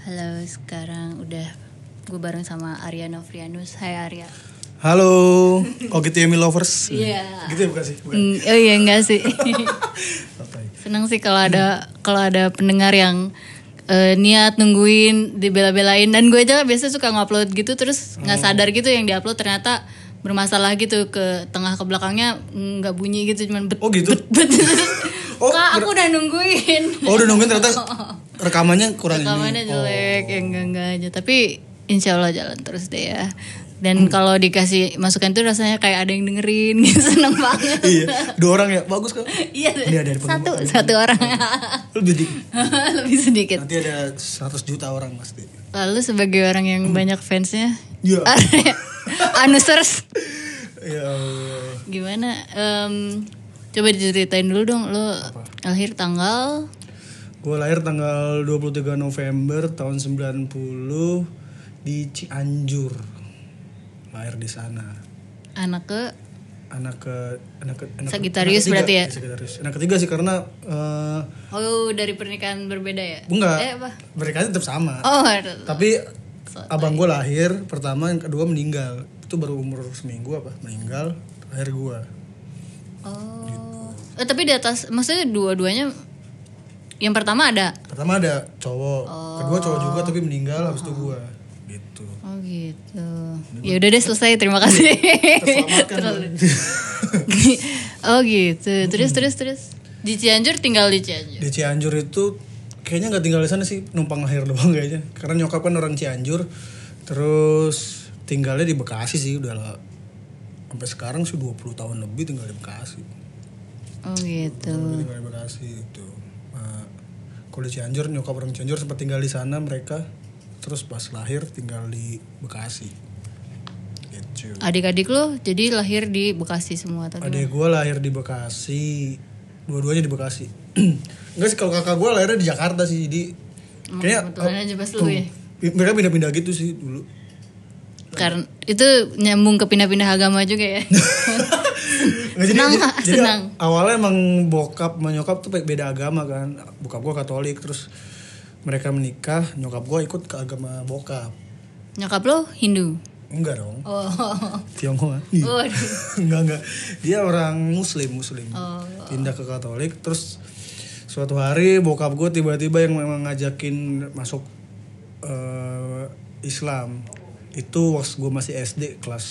Halo, sekarang udah gue bareng sama Arya Novrianus. Hai Arya. Halo, Ogitiemi Lovers. Iya. Gitu ya bukan sih? Bukan. Mm, oh iya enggak sih. Santai. Seneng sih kalau ada kalau ada pendengar yang eh, niat nungguin dibela-belain dan gue aja biasa suka ngupload gitu terus nggak sadar gitu yang diupload ternyata bermasalah gitu ke tengah ke belakangnya nggak bunyi gitu cuman bet Oh gitu? bet Oh, Kak, aku udah nungguin Oh udah nungguin ternyata rekamannya kurang rekamannya ini. jelek ya enggak enggak aja tapi insya Allah jalan terus deh ya dan Hmm. kalau dikasih masukan tuh rasanya kayak ada yang dengerin gitu seneng banget Oh, iya, dua orang ya, bagus kan? iya Ini ada satu penggemar. satu orang Lebih dikit. lebih sedikit Nanti ada 100 juta orang pasti. lalu sebagai orang yang banyak fansnya Iya. anusers Ya gimana Em, coba diceritain dulu dong lo lahir tanggal Gue lahir tanggal 23 November tahun 90 di Cianjur. Lahir di sana. anak ke Anak ke anak ke anak Sagittarius anak ketiga. berarti ya? Sagittarius. Anak ketiga sih karena eh oh dari pernikahan berbeda ya enggak. eh apa Mereka tetap sama. oh Tapi abang gue lahir pertama, yang kedua meninggal. Itu baru umur seminggu apa? Meninggal. Lahir gue. Oh. Eh, tapi di atas maksudnya dua-duanya yang pertama ada. Pertama ada cowok, kedua cowok juga tapi meninggal habis itu gue. Gitu. Oh gitu. Ya udah deh selesai. Terima kasih. Oh gitu. Terus terus terus. Di Cianjur tinggal di Cianjur. di Cianjur itu kayaknya nggak tinggal di sana sih, numpang lahir doang kayaknya. Karena nyokap kan orang Cianjur. Terus tinggalnya di Bekasi sih udah lah. Sampai sekarang sih 20 tahun lebih tinggal di Bekasi. Oh gitu. tinggal di Bekasi itu di Cianjur nyokap orang Cianjur sempat tinggal di sana mereka. Terus pas lahir tinggal di Bekasi. Gitu. Adik-adik lo jadi lahir di Bekasi semua gimana? adik gue lahir di Bekasi. Dua-duanya di Bekasi. Enggak sih kalau kakak gue lahirnya di Jakarta sih jadi kayaknya kebetulan aja pas lu ya. mereka pindah-pindah gitu sih dulu. Karena itu nyambung ke pindah-pindah agama juga ya. Nggak, jadi, Senang, jadi, senang. awalnya emang bokap sama nyokap tuh beda agama kan. Bokap gue Katolik terus mereka menikah nyokap gue ikut ke agama bokap. Nyokap lo Hindu. enggak dong. Oh. Tionghoa. Oh, enggak enggak. Dia orang muslim muslim. Oh. pindah ke katolik terus suatu hari bokap gue tiba-tiba yang memang ngajakin masuk eh, Islam. Itu waktu gue masih SD kelas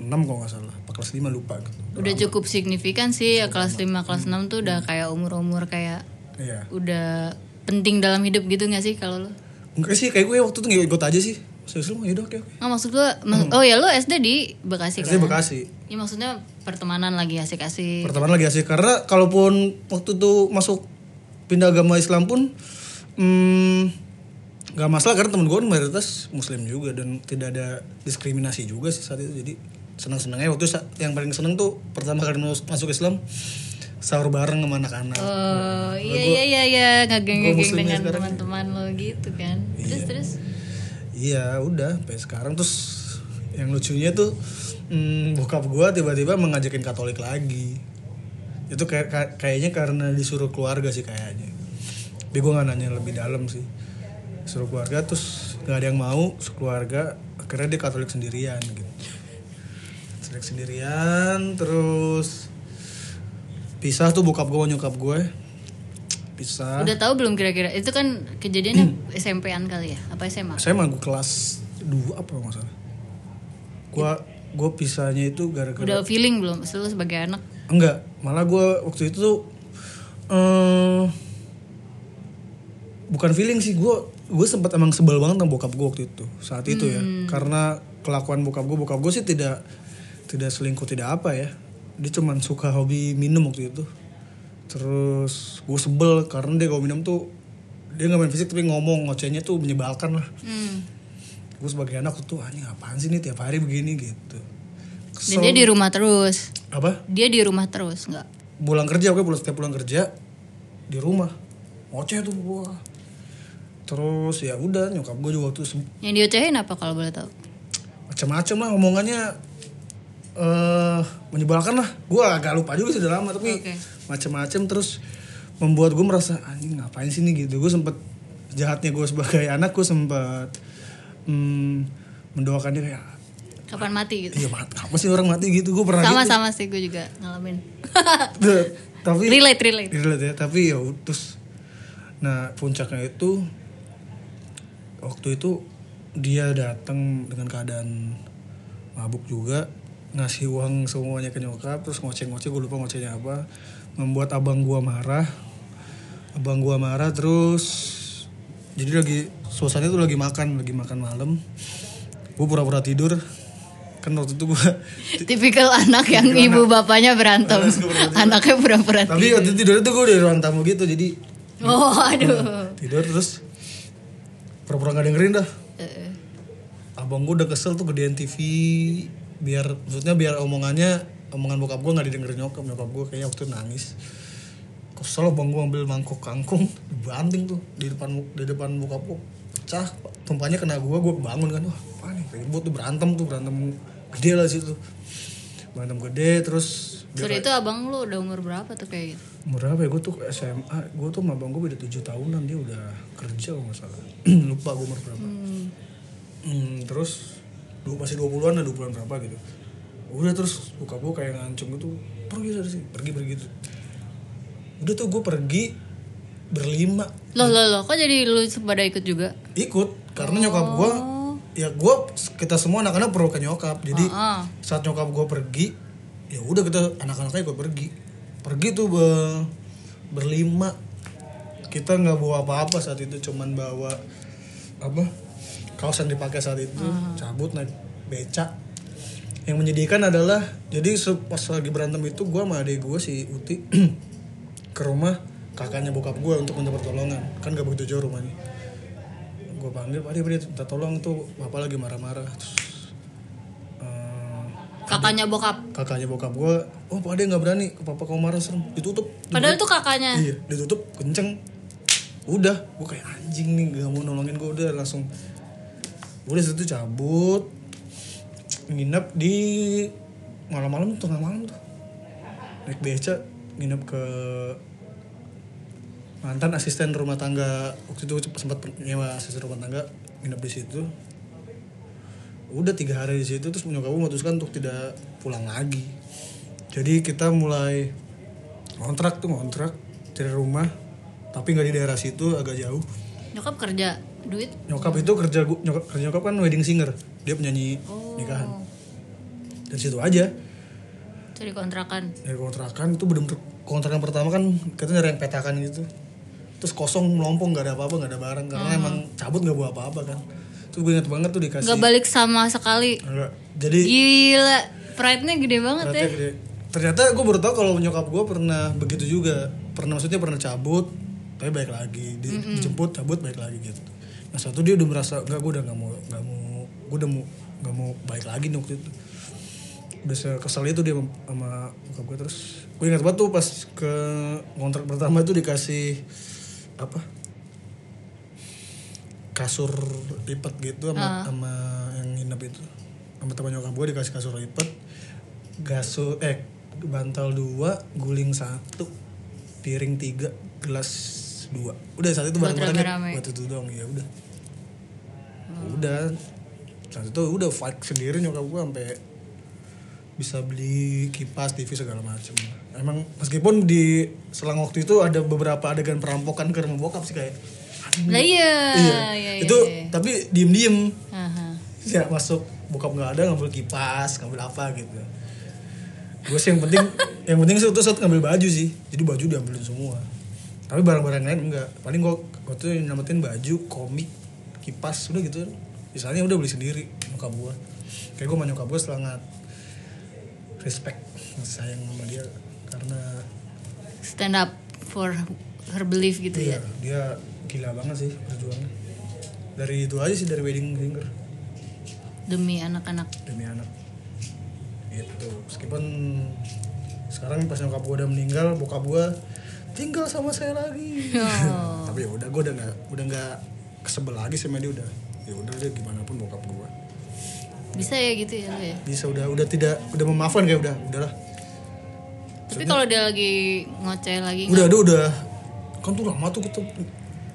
6 kalau nggak salah. Apa kelas 5 lupa. gitu Udah cukup signifikan sih ya kelas 5 kelas 6 tuh udah kayak umur-umur kayak iya. udah penting dalam hidup gitu gak sih kalau lo? enggak sih kayak gue waktu itu ikut aja sih. Saya Islam ya udah oke oke. Nggak maksud gue, mak- oh ya lo SD di Bekasi kan? SD Bekasi. Ya maksudnya pertemanan lagi asik-asik. pertemanan lagi asik. Karena kalaupun waktu itu masuk pindah agama Islam pun hmm, nggak masalah karena temen gue mayoritas Muslim juga dan tidak ada diskriminasi juga sih saat itu. Jadi senang senangnya waktu yang paling seneng tuh pertama kali mas- masuk Islam sahur bareng sama anak-anak. Oh iya iya iya iya. Ngegeng-ngegeng muslim ya dengan teman-teman lo gitu kan. Terus terus. iya udah sampai sekarang. Terus yang lucunya tuh hmm, bokap gue tiba-tiba mengajakin Katolik lagi. Itu kayak ka- kayaknya karena disuruh keluarga sih kayaknya. Tapi gue nggak nanya lebih dalam sih. Suruh keluarga terus nggak ada yang mau keluarga akhirnya dia Katolik sendirian gitu Katolik sendirian terus pisah tuh bokap gue nyokap gue pisah Udah tahu belum kira-kira? Itu kan kejadiannya SMP-an kali ya? Apa SMA? saya mah gue kelas 2 apa nggak salah gue gue pisahnya itu gara-gara Udah feeling belum? Lu sebagai anak? enggak malah gue waktu itu tuh eh bukan feeling sih gue gue sempat emang sebel banget sama bokap gue waktu itu saat itu ya karena kelakuan bokap gue bokap gue sih tidak tidak selingkuh tidak apa ya. Dia cuman suka hobi minum waktu itu. Terus gue sebel karena dia kalau minum tuh dia nggak main fisik tapi ngomong ngocehnya tuh menyebalkan lah. Hmm. gue sebagai anak tuh anjing apaan sih nih tiap hari begini gitu. Dan dia di rumah terus. apa? Dia di rumah terus nggak? pulang kerja oke pulang setiap pulang kerja di rumah. Ngoceh tuh gua. Terus ya udah nyokap gue juga waktu Yang diocehin apa kalau boleh tahu? macam-macam lah ngomongannya eh menyebalkan lah gue agak lupa juga sih udah lama tapi Oke. macam-macam terus membuat gue merasa anjing ngapain sih nih gitu gue sempet sejahatnya gue sebagai anak gue sempat mm, mendoakan dia kayak Kapan mati gitu. iya mat apa sih orang mati gitu gue pernah gitu Sama-sama sih gue juga ngalamin. Tapi relate, relate. relate ya tapi ya terus nah puncaknya itu waktu itu dia datang dengan keadaan mabuk juga ngasih uang semuanya ke nyokap terus ngoceh-ngoceh gue lupa ngocehnya apa membuat abang gua marah. Abang gua marah terus jadi lagi suasana itu lagi makan lagi makan malam. Gue pura-pura tidur. Kan waktu itu gue Tipikal anak yang ibu bapaknya berantem. Anaknya pura-pura tapi waktu itu tidur itu gue di ruang tamu gitu jadi Oh, aduh. tidur terus pura-pura gak dengerin dah. Eh, abang gue udah kesel tuh gedein TV biar maksudnya biar omongannya omongan bokap gue nggak didengerin nyokap. Nyokap gue kayaknya waktu itu nangis. Kesel abang gue ambil mangkok kangkung dibanting tuh di depan di depan bokap gue pecah tumpahnya kena gue gue bangun kan. Wah apa nih? Ribut tuh berantem tuh berantem gede lah situ berantem gede terus Sorry itu abang lu udah umur berapa tuh kayak gitu? umur berapa ya? Gue tuh SMA gue tuh sama abang gue beda tujuh tahunan dia udah kerja kalau nggak salah. Lupa gue umur berapa. Hmm, terus dulu masih 20-an lah 20-an berapa gitu. Udah terus buka gue kayak ngancung gitu pergi dari sini. Pergi pergi gitu. Udah tuh gue pergi berlima. Loh, loh, loh, kok jadi lu pada ikut juga? ikut karena nyokap gue ya gue kita semua anak-anak perlu ke nyokap. Jadi Ah, saat nyokap gue pergi ya udah kita anak-anaknya ikut pergi. Pergi tuh be- berlima. Kita nggak bawa apa-apa saat itu cuman bawa apa kaos yang dipakai saat itu cabut naik becak yang menyedihkan adalah jadi pas lagi berantem itu gue sama adik gue si Uti ke rumah kakaknya bokap gue untuk minta pertolongan. Kan gak begitu jauh rumahnya. Gue panggil pak dia minta tolong tuh. Bapak lagi marah-marah Terus, eh, kakaknya bokap. kakaknya bokap gue oh pak dia nggak berani. Papa kamu marah serem. Ditutup. Padahal itu kakaknya. iya ditutup kenceng. Udah gue kayak anjing nih gak mau nolongin gue udah langsung udah situ cabut. Nginep di malam-malam tengah malam tuh. Naik beca nginep ke mantan asisten rumah tangga. Waktu itu sempat nyewa asisten rumah tangga nginep di situ. Udah tiga hari di situ terus nyokap gue memutuskan untuk tidak pulang lagi. Jadi kita mulai kontrak tuh kontrak dari rumah tapi nggak di daerah situ agak jauh. Nyokap kerja duit. nyokap itu kerja nyokap kerja nyokap kan wedding singer. Dia penyanyi nikahan. Dan situ aja. Cari kontrakan. dari kontrakan itu bener-bener kontrakan pertama kan kita nyari yang petakan gitu. Terus kosong melompong nggak ada apa-apa nggak ada barang. Karena emang cabut nggak bawa apa-apa kan. Terus gue inget banget tuh dikasih. Nggak balik sama sekali. Enggak. jadi Gila, pride-nya gede banget ya. ternyata, gede. ternyata gue baru tau kalau nyokap gue pernah begitu juga. Pernah maksudnya pernah cabut tapi baik lagi. Di- dijemput cabut baik lagi gitu nah satu dia udah merasa enggak gue udah nggak mau nggak mau gue udah mau nggak mau baik lagi nih waktu itu. Udah kesel itu dia sama bokap gue terus gue ingat banget tuh pas ke kontrak pertama itu dikasih apa? Kasur lipat gitu sama sama yang nginep itu. Sama teman nyokap gue dikasih kasur lipat. Gaso eh bantal dua guling satu piring tiga gelas dua. Udah saat itu barang-barangnya buat itu doang ya udah. Udah. Saat itu udah fight sendiri nyokap gue sampai bisa beli kipas TV segala macem. Emang meskipun di selang waktu itu ada beberapa adegan perampokan ke rumah bokap sih kayak Lah iya. iya, iya, itu iya. tapi diem diem ya masuk bokap nggak ada ngambil kipas ngambil apa gitu. Gue sih yang penting yang penting sih itu saat ngambil baju sih. Jadi baju diambilin semua tapi barang-barang lain enggak. Paling gue waktu itu nyelamatin baju komik kipas udah gitu. Misalnya udah beli sendiri nyokap gue kayak gue sama nyokap gue sangat respect sayang sama dia. Karena Stand up for her belief gitu iya, ya. dia gila banget sih perjuangannya. Dari itu aja sih dari wedding singer. Demi anak-anak. demi anak. Itu meskipun sekarang pas nyokap gue udah meninggal bokap gue tinggal sama saya lagi. Oh. tapi ya udah gue udah nggak udah nggak kesebel lagi sama dia udah. Ya udah deh gimana pun bokap gue Bisa ya gitu ya ya. bisa udah udah tidak udah memaafkan kayak udah udahlah. Tapi kalau dia lagi ngoceh lagi udah ada udah kan tuh lama tuh kita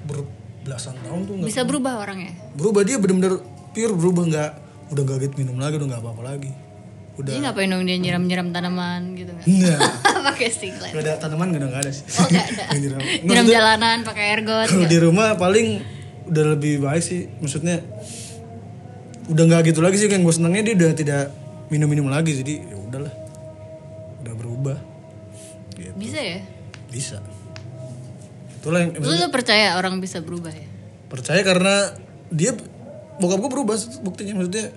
ber belasan tahun tuh Bisa berubah orangnya. berubah dia bener-bener pure berubah nggak udah gak gitu minum lagi udah nggak apa-apa lagi udah Jadi ngapain dong dia nyiram-nyiram tanaman gitu kan? Nggak. Pakai singlet. Gak ada tanaman gak ada, nggak ada sih Oh gak ada. Nyiram. Nyiram jalanan pakai ergot. kalau di rumah paling udah lebih baik sih maksudnya udah nggak gitu lagi sih yang gue senangnya dia udah tidak minum-minum lagi jadi ya udahlah udah berubah gitu. Bisa ya? bisa itulah yang Lu, lu percaya orang bisa berubah ya? percaya karena dia bokap gue berubah buktinya maksudnya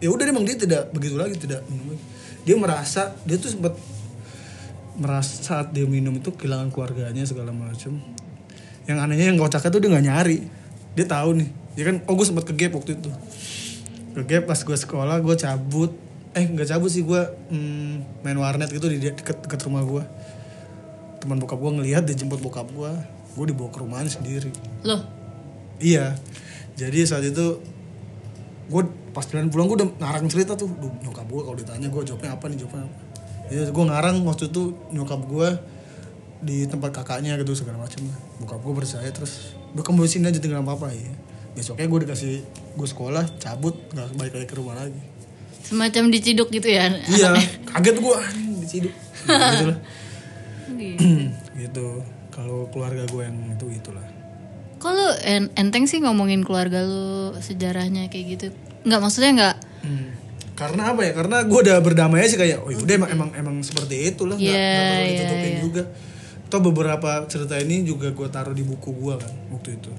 ya udah emang dia tidak begitu lagi tidak minum. Lagi dia merasa dia tuh sempat merasa saat dia minum itu kehilangan keluarganya segala macam yang anehnya yang kocaknya tuh dia nggak nyari. Dia tahu nih. Dia kan oh gue sempat ke gap waktu itu. Ke gap pas gue sekolah gue cabut. Eh nggak cabut sih gue hmm, main warnet gitu di deket, deket rumah gue teman bokap gue ngelihat dia jemput bokap gue gue dibawa ke rumahnya sendiri. Loh, Iya. Jadi saat itu gue pas jalan pulang gue udah ngarang cerita tuh. Duh, nyokap gue kalau ditanya gue jawabnya apa nih jawabnya apa. Jadi gue ngarang waktu itu nyokap gue di tempat kakaknya gitu segala macam. Bokap gue percaya terus udah kamu di sini aja tinggal sama papa ya. Besoknya gue dikasih gue sekolah cabut nggak balik lagi ke rumah lagi. semacam diciduk gitu ya? iya, kaget gue anjing diciduk. gitu lah. Gitu. gitu. Kalau keluarga gue yang itu gitulah. En- enteng sih ngomongin keluarga lu sejarahnya kayak gitu? Nggak maksudnya nggak? Hmm. Karena apa ya? Karena gue udah berdamai sih kayak, oh udah emang emang emang seperti itulah, nggak Iya, nggak perlu iya, ditutupin iya. juga. Atau beberapa cerita ini juga gue taruh di buku gue kan waktu itu.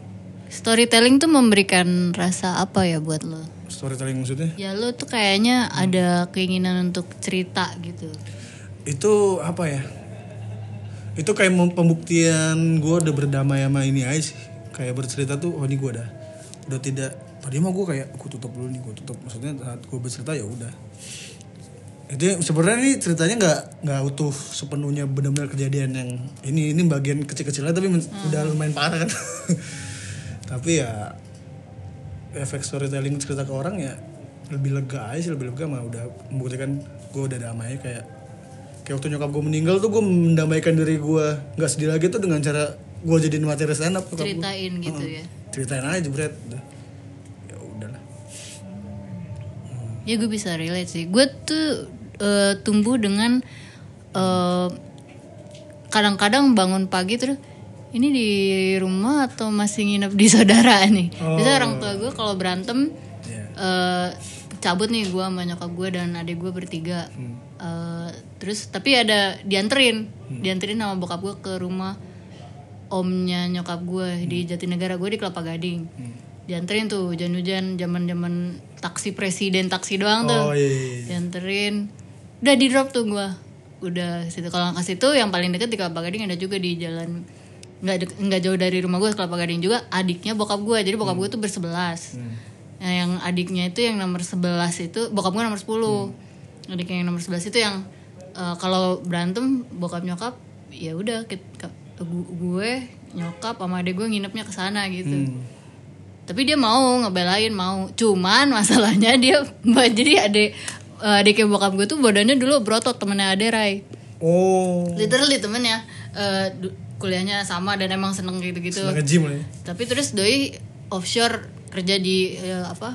Storytelling tuh memberikan rasa apa ya buat lo? Storytelling maksudnya? Ya lo tuh kayaknya ada keinginan untuk cerita gitu. Itu apa ya? Itu kayak pembuktian gue udah berdamai sama ini aja sih. Kayak bercerita tuh, oh ini gue udah udah tidak. Tadi mah gue kayak gue tutup dulu nih, gue tutup. Maksudnya saat gue bercerita ya udah. Itu sebenarnya nih ceritanya nggak nggak utuh sepenuhnya benar-benar kejadian yang ini ini bagian kecil-kecilnya tapi men- udah lumayan parah kan. tapi ya efek storytelling cerita ke orang ya lebih lega aja sih lebih lega mah udah membuktikan gue udah damai kayak kayak waktu nyokap gue meninggal tuh gue mendamaikan diri gue nggak sedih lagi tuh dengan cara gue jadiin materi stand up gua. Ceritain gitu ya. ceritain aja jebret udah Ya gue bisa relate sih. Gue tuh eh, tumbuh dengan eh, kadang-kadang bangun pagi terus ini di rumah atau masih nginep di saudara nih. Biasanya orang tua gue kalau berantem Iya. eh, cabut nih gue sama nyokap gue dan adik gue bertiga. Eh, terus tapi ada dianterin, dianterin sama bokap gue ke rumah omnya nyokap gue di Jatinegara gue di Kelapa Gading. Dianterin tuh hujan-hujan zaman-zaman taksi presiden taksi doang tuh. oh iya, iya, iya. Dianterin. Udah di drop tuh gua. Udah situ kalau nggak situ yang paling deket di Kelapa Gading ada juga di jalan nggak nggak jauh dari rumah gue Kelapa Gading juga adiknya bokap gue jadi bokap gue tuh bersebelas nah, yang adiknya itu yang nomor 11 itu bokap gue nomor 10 adiknya yang nomor 11 itu yang eh, kalau berantem bokap nyokap ya udah gue nyokap sama adik gue nginepnya ke sana gitu Hmm. Tapi dia mau ngebelain mau. Cuman masalahnya dia jadi adik eh, adiknya bokap gue tuh badannya dulu berotot temennya ade Rai oh. Literally temennya. Du- kuliahnya sama dan emang seneng gitu-gitu. Senang nge-gym lah ya? Tapi terus doi offshore kerja di eh, apa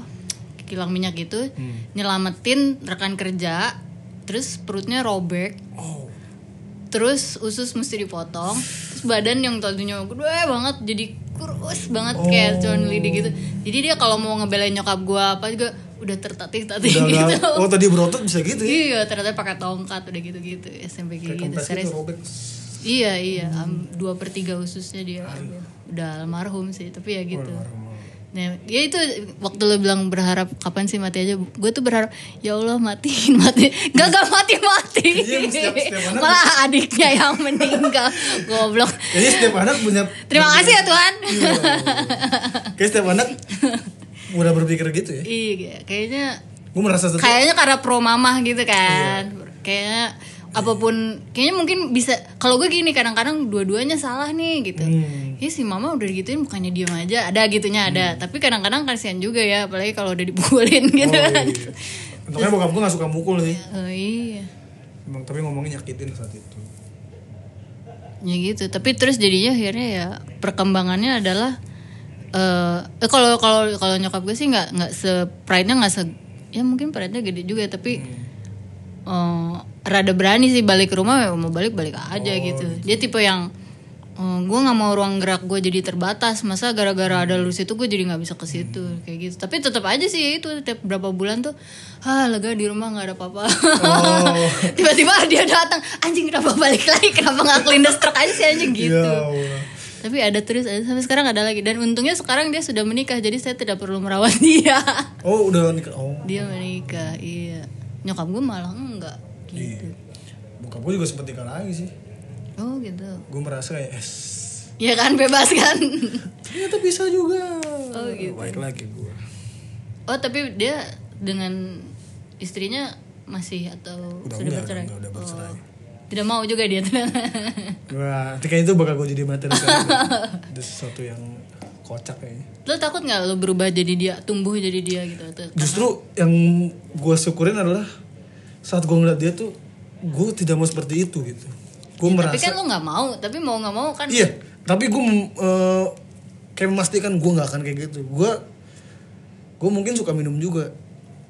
kilang minyak gitu. Nyelamatin rekan kerja terus perutnya robek terus usus mesti dipotong terus badan yang tadinya gede banget jadi kurus banget kayak cuman lidi gitu. Jadi dia kalau mau ngebelain nyokap gua apa juga udah tertatih-tatih gitu. oh tadi berotot bisa gitu ya? Iya ternyata pakai tongkat udah gitu-gitu SMP kayak kayak gitu serius. Iya iya, dua per tiga ususnya dia. Udah almarhum sih, tapi ya gitu. Nah, ya itu waktu lo bilang berharap kapan sih mati aja, gue tuh berharap ya Allah matiin mati, gak gak mati mati, Iya, malah adiknya yang meninggal, goblok. kayaknya setiap anak punya Terima kasih ya Tuhan. Iya. kayak setiap anak udah berpikir gitu ya. Iya, kayaknya gue merasa kayaknya karena pro mamah gitu kan, kayaknya apa pun kayaknya mungkin bisa kalau gue gini kadang-kadang dua-duanya salah nih gitu. Hmm. ya si mama udah gituin bukannya diem aja ada gitunya ada. Tapi kadang-kadang kasihan juga ya apalagi kalau udah dipukulin gitu. Oh, kan iya. Untungnya bokap gue gak suka mukul sih. Oh iya. Emang, tapi ngomongnya nyakitin saat itu. Ya gitu tapi terus jadinya akhirnya ya perkembangannya adalah eh eh, kalau kalau kalau nyokap gue sih nggak nggak se pride nya nggak se ya mungkin pride nya gede juga tapi eh, rada berani sih balik ke rumah ya mau balik balik aja gitu. dia tipe yang eh, gue nggak mau ruang gerak gue jadi terbatas. Masa gara-gara ada lu situ gue jadi nggak bisa ke situ kayak gitu. Tapi tetap aja sih itu tiap berapa bulan tuh ah lega di rumah nggak ada apa-apa. Oh. tiba-tiba dia datang anjing kenapa balik lagi? Kenapa nggak kelindas truk aja sih anjing? Gitu. Ya Allah. tapi ada terus ada sampai sekarang ada lagi. Dan untungnya sekarang dia sudah menikah jadi saya tidak perlu merawat dia. Oh udah nikah. Oh. dia menikah iya nyokap gue malah enggak gitu Bokap gue juga sempet nikah lagi sih. oh gitu Gue merasa kayak es. ya kan bebas kan Ternyata bisa juga. Oh, gitu. Baik lagi gue. oh tapi dia dengan istrinya masih atau Udah sudah enggak, bercerai udah, udah bercerai. Oh. tidak mau juga dia Wah, nanti kayaknya itu bakal gue jadi materi. Itu sesuatu yang kocak kayaknya. lo takut nggak lo berubah jadi dia tumbuh jadi dia gitu atau Justru yang gue syukurin adalah saat gue ngeliat dia tuh, gue tidak mau seperti itu gitu. Gue tapi merasa, kan lo nggak mau tapi mau nggak mau kan iya. Tapi gue eh, kayak memastikan gue nggak akan kayak gitu. Gue, gue mungkin suka minum juga.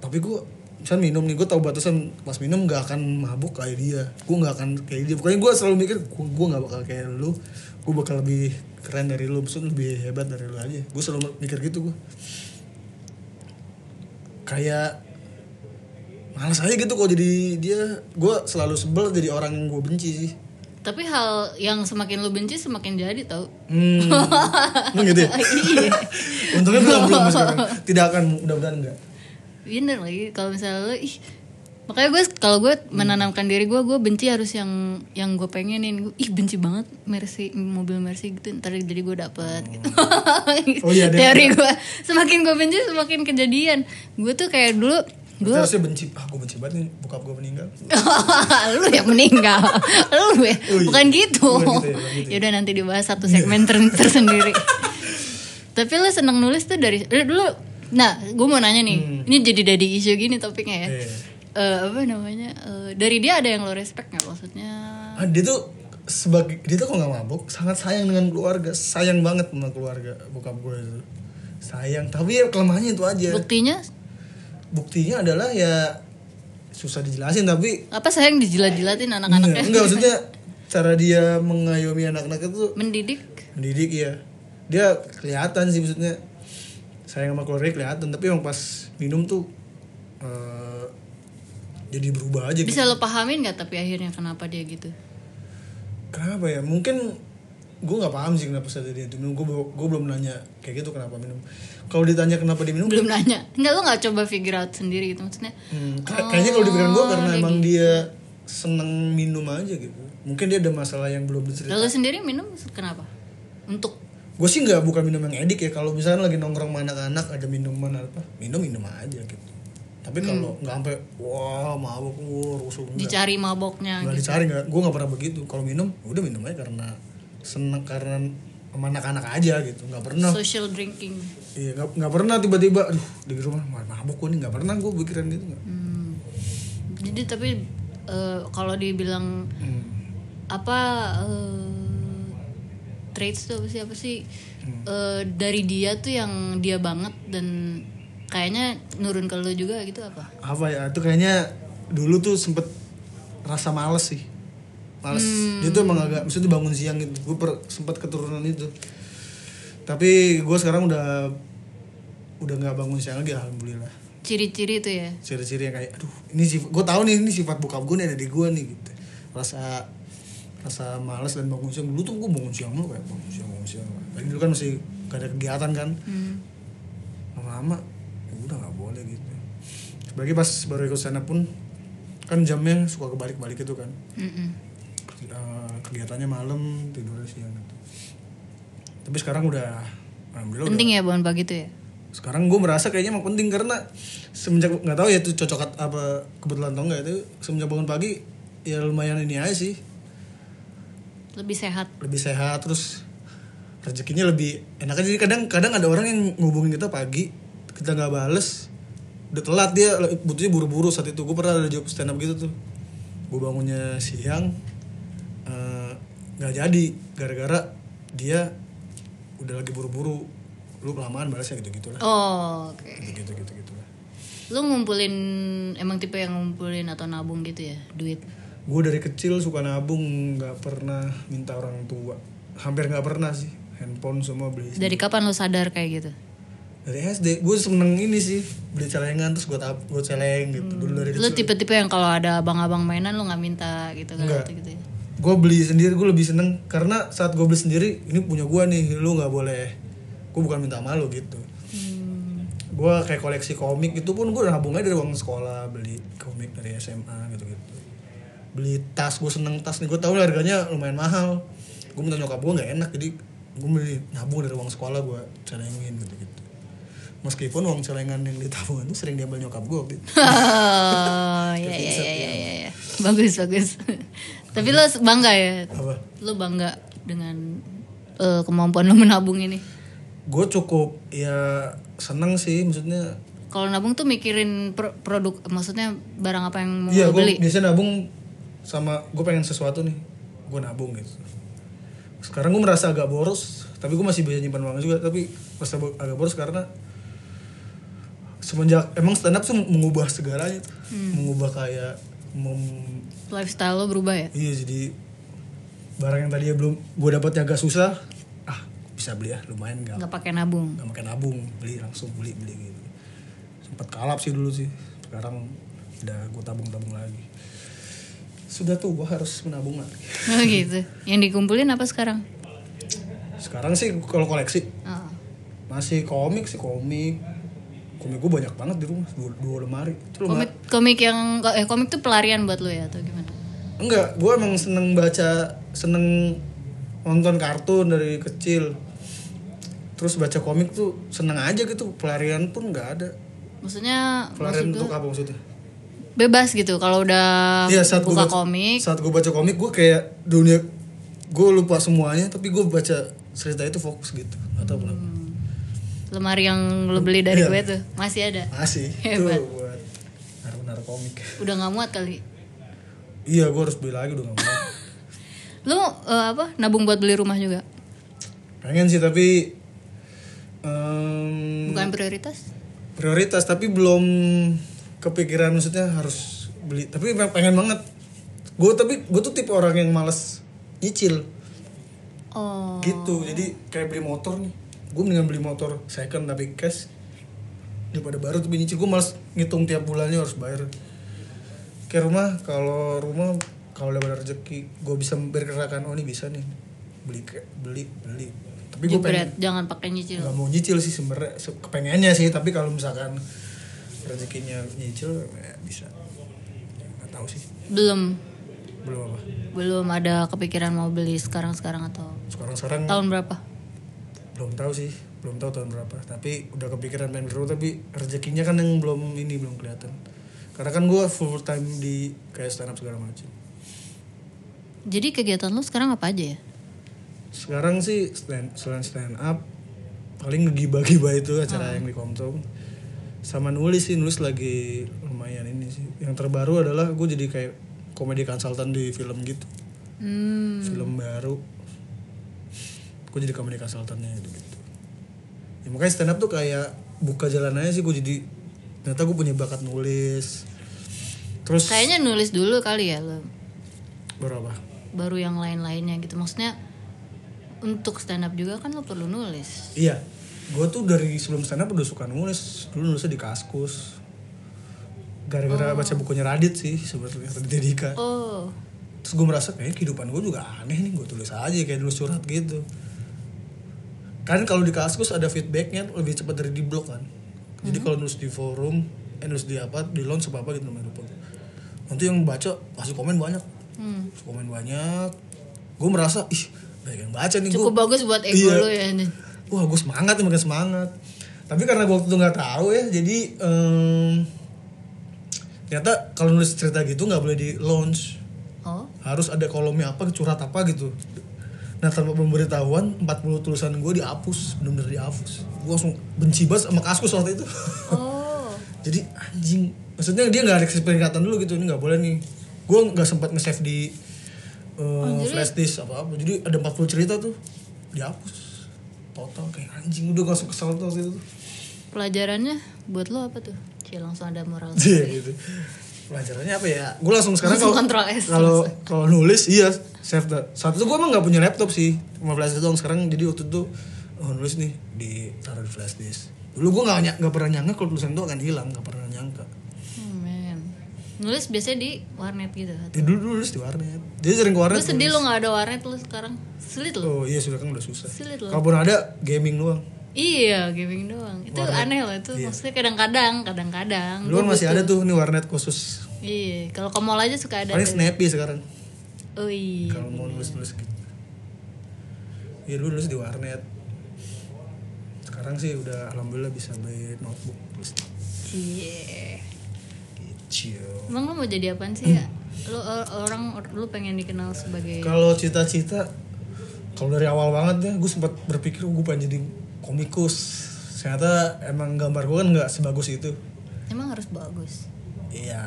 Tapi gue, misal minum nih, gue tahu batasan pas minum nggak akan mabuk kayak dia. Gue nggak akan kayak dia. Pokoknya gue selalu mikir, gue nggak bakal kayak lu. Gue bakal lebih keren dari lu, maksudnya lebih hebat dari lu aja. Gue selalu mikir gitu gue. Kayak malas aja gitu kok jadi dia. Gue selalu sebel jadi orang yang gue benci sih. Tapi hal yang semakin lo benci semakin jadi tau. Hmm. Emang gitu ya? Iya. Untungnya belum belum sekarang. Tidak akan mudah-mudahan enggak bener lagi. Kalau misalnya lo ih makanya gue kalau gue menanamkan diri gue gue benci harus yang yang gue pengenin. Gue ih benci banget Mercy mobil Mercy gitu. Ntar jadi gue dapet. Gitu. Oh iya, teori gue. Semakin gue benci semakin kejadian. Gue tuh kayak dulu gue harusnya benci, ah gue benci banget nih bokap gue meninggal. lu yang meninggal. Lu ya? Oh iya. bukan gitu. Bukan gitu ya, gitu ya. yaudah nanti dibahas satu segmen ter- tersendiri. Tapi lu seneng nulis tuh dari lu dulu nah gue mau nanya nih. Ini jadi dari isu gini topiknya ya. Hmm. Iya. Eh, apa namanya Eh, dari dia ada yang lo respect nggak maksudnya Ah, dia tuh sebagai dia tuh kok nggak mabuk, sangat sayang dengan keluarga, sayang banget sama keluarga bokap gue itu. Sayang, tapi ya kelemahannya itu aja. buktinya Buktinya adalah ya susah dijelasin tapi apa sayang dijilat-jilatin enggak, anak-anaknya enggak maksudnya cara dia mengayomi anak-anak itu mendidik mendidik ya. Dia kelihatan sih maksudnya sayang sama keluarga kelihatan, tapi emang pas minum tuh eh, jadi berubah aja gitu. bisa lo pahamin nggak tapi akhirnya kenapa dia gitu Kenapa ya? Mungkin gue nggak paham sih kenapa saya dia itu minum. Gue gue belum nanya kayak gitu kenapa minum. Kalau ditanya kenapa dia minum, belum nanya nggak lo nggak coba figure out sendiri gitu maksudnya hmm, kay- kayaknya kalau di pikiran gue karena Oh, emang kayak dia seneng minum aja gitu. Mungkin dia ada masalah yang belum dicerita. Lalu sendiri minum kenapa? Untuk Gue sih nggak bukan minum yang edik ya. Kalau misalnya lagi nongkrong sama anak-anak ada minuman apa, minum minum aja gitu. Tapi kalau nggak sampai wah mabuk wah rusuh enggak. dicari maboknya Nggak gitu. dicari nggak. Gue nggak pernah begitu. Kalau minum udah minum aja karena seneng karena sama anak-anak aja gitu. Nggak pernah. Social drinking. Iya nggak nggak pernah tiba-tiba aduh di rumah "Wah, mabuk gue nih nggak pernah gue pikiran gitu nggak. Hmm. Jadi tapi eh, kalau dibilang Hmm. apa eh, traits tuh apa sih apa sih Hmm. Eh, dari dia tuh yang dia banget dan kayaknya nurun ke lu juga gitu apa? Apa ya itu kayaknya dulu tuh sempet rasa males sih. Males. Dia tuh emang agak maksudnya bangun siang gitu. Gue per, sempet keturunan itu. Tapi gue sekarang udah udah nggak bangun siang lagi alhamdulillah. Ciri-ciri itu ya. Ciri-ciri yang kayak aduh ini sih gue tahu nih ini sifat bokap gue nih ada di gue nih gitu. Rasa rasa males dan bangun siang dulu tuh gue bangun siang mulu kayak bangun siang bangun siang. Lagi dulu kan masih gak ada kegiatan kan. Hmm. lama-lama udah boleh gitu sebagai pas baru ikut sana pun kan jamnya suka kebalik-balik itu kan Mm-mm. Eh, kegiatannya malam tidurnya siang gitu. tapi sekarang udah alhamdulillah Penting ya bangun pagi tuh ya. udah, sekarang gue merasa kayaknya emang penting karena semenjak nggak tahu ya itu cocok apa kebetulan atau enggak itu semenjak bangun pagi ya lumayan ini aja sih Lebih sehat. lebih sehat terus rezekinya lebih enak aja jadi kadang kadang ada orang yang ngubungin kita pagi kita nggak bales udah telat dia butuhnya buru-buru saat itu. Gue pernah ada job stand up gitu tuh. Gue bangunnya siang eh, nggak jadi. Gara-gara dia udah lagi buru-buru. Lu kelamaan balasnya gitu gitulah Oh, oke. gitu gitu gitu gitu Lu ngumpulin emang tipe yang ngumpulin atau nabung gitu ya, duit. gue dari kecil suka nabung nggak pernah minta orang tua. Hampir nggak pernah sih. Handphone semua beli Dari kapan lu sadar kayak gitu? Dari SD gue seneng ini sih beli celengan terus gue tab gue celeng gitu dulu dari Lu tipe-tipe yang kalau ada abang-abang mainan lu nggak minta gitu kan Enggak. gitu, gitu ya. gue beli sendiri gue lebih seneng karena saat gue beli sendiri ini punya gue nih lu nggak boleh gue bukan minta malu gitu Hmm. gue kayak koleksi komik itu pun gue nabungnya dari uang sekolah beli komik dari SMA gitu gitu beli tas gue seneng tas nih gue tahu harganya lumayan mahal gue minta nyokap gue nggak enak jadi gue beli nabung dari uang sekolah gue celengin gitu gitu meskipun uang celengan yang di tabungan itu sering diambil nyokap gue waktu itu Oh, ya ya ya ya ya. ya. Bagus bagus. Tapi lu bangga ya? apa Lu bangga dengan eh, kemampuan lu menabung ini? gue cukup ya seneng sih maksudnya Kalau nabung tuh mikirin pro- produk, maksudnya barang apa yang mau Iya, beli? biasanya nabung sama gue pengen sesuatu nih, gue nabung gitu. Sekarang gue merasa agak boros, tapi gue masih bisa nyimpan uang juga. Tapi merasa agak boros karena semenjak emang stand up tuh mengubah segalanya, tuh. Hmm. mengubah kayak mem, Lifestyle lo berubah ya? iya jadi barang yang tadinya belum gue dapatnya agak susah, ah bisa beli ya lumayan gak Nggak pakai nabung. nggak makan nabung beli langsung beli beli gitu sempat kalap sih dulu sih sekarang udah gue tabung tabung lagi sudah tuh gue harus menabung lagi Oh gitu. Yang dikumpulin apa sekarang? sekarang sih kalau koleksi Oh. masih komik sih komik komik gue banyak banget di rumah dua, dua lemari. Itu lemari Komik komik yang eh komik tuh pelarian buat lu ya atau gimana? enggak gue emang seneng baca seneng nonton kartun dari kecil. Terus baca komik tuh seneng aja gitu pelarian pun nggak ada. Maksudnya pelarian maksud untuk gua apa maksudnya? Bebas gitu kalau udah Iya saat buka baca komik. saat gue baca komik gue kayak dunia gue lupa semuanya tapi gue baca cerita itu fokus gitu atau apa Lemari yang lu beli dari Iya. gue tuh masih ada. masih Hebat. tuh buat naruh naruh komik Udah nggak muat kali. iya gue harus beli lagi udah Lu eh, apa? Nabung buat beli rumah juga? pengen sih tapi em, Bukan prioritas? prioritas tapi belum kepikiran maksudnya harus beli tapi pengen banget gue tapi gue tuh tipe orang yang males nyicil Oh. gitu jadi kayak beli motor nih gue mendingan beli motor second tapi cash daripada baru. Tapi nyicil gue males ngitung tiap bulannya harus bayar. Kayak rumah kalau rumah kalau udah ada rezeki gue bisa bergerakan oh ini bisa nih beli ke- beli beli. Tapi gue pengen jangan pakai nyicil. nggak mau nyicil sih sebenarnya Se- kepengennya sih. Tapi kalau misalkan rezekinya nyicil ya bisa. Nggak tahu sih. Belum. Belum apa? Belum ada kepikiran mau beli sekarang-sekarang atau sekarang sekarang tahun berapa? Belum tahu sih belum tahu tahun berapa. Tapi udah kepikiran main dulu tapi rezekinya kan yang belum ini belum kelihatan. Karena kan gue full time di kayak stand up segala macam Jadi kegiatan lu sekarang apa aja ya? sekarang sih stand, selain stand up paling ngegibah-gibah itu acara yang di Komsong sama nulis sih nulis lagi lumayan ini sih. Yang terbaru adalah gue jadi kayak komedi konsultan di film gitu. Hmm. film baru gue jadi komedi konsultannya gitu gitu. Ya, makanya stand up tuh kayak buka jalan aja sih gue jadi ternyata gue punya bakat nulis. Terus Kayaknya nulis dulu kali ya lo. berapa Baru yang lain-lainnya gitu. Maksudnya untuk stand up juga kan lo perlu nulis. iya. Gue tuh dari sebelum stand up udah suka nulis. Dulu nulisnya di kaskus. Gara-gara baca bukunya Radit sih sebetulnya Radit Dika Oh. terus gue merasa kayak kehidupan gue juga aneh nih gue tulis aja kayak nulis surat gitu kan kalau di kaskus ada feedbacknya lebih cepat dari di blog kan jadi kalau nulis di forum eh nulis di apa di launch apa apa gitu namanya lupa nanti yang baca pasti komen banyak Hmm. Komen banyak gue merasa ih banyak yang baca nih Cukup gue bagus buat ego Iya. lo ya. wah gue semangat nih makin semangat tapi karena gue waktu itu nggak tahu ya jadi em, ternyata kalau nulis cerita gitu nggak boleh di launch Oh. harus ada kolomnya apa curhat apa gitu nah tanpa pemberitahuan 40 tulisan gue dihapus bener-bener dihapus gue langsung benci banget sama kaskus waktu itu Oh. jadi anjing maksudnya dia nggak ada peringatan dulu gitu ini nggak boleh nih gue nggak sempat nge-save di eh, flash disk apa apa jadi ada 40 cerita tuh dihapus total kayak anjing udah langsung kesel tuh waktu itu. Pelajarannya buat lo apa tuh? Cie langsung ada moral. Iya gitu pelajarannya apa ya gue langsung sekarang kalau kalau kalau nulis iya save the saat itu gue emang nggak punya laptop sih cuma flash disk doang sekarang jadi waktu itu oh, nulis nih di taruh di flash disk dulu gue nggak nggak pernah nyangka kalau tulisan itu akan hilang nggak pernah nyangka Oh, man. Nulis biasanya di warnet gitu. ya, dulu dulu nulis di warnet jadi sering ke warnet Lu sedih lo gak ada warnet lu sekarang. Sulit lo. oh iya sudah kan udah susah Sulit loh. kalaupun ada gaming doang Iya, gaming doang. Itu aneh loh itu. Maksudnya kadang-kadang, kadang-kadang. dulu kan masih ada tuh nih warnet khusus Iya, kalau ke mall aja suka ada. paling snappy sekarang Oh iya. kalau mau nulis nulis gitu ya dulu nulis di warnet sekarang sih udah alhamdulillah bisa beli notebook terus Cie. kecil Emang lu mau jadi apaan sih ya? Lu or- orang lu pengen dikenal sebagai kalau cita-cita kalau dari awal banget ya gue sempat berpikir gue pengen jadi komikus. Ternyata emang gambar gue kan nggak sebagus itu. Emang harus bagus. Iya.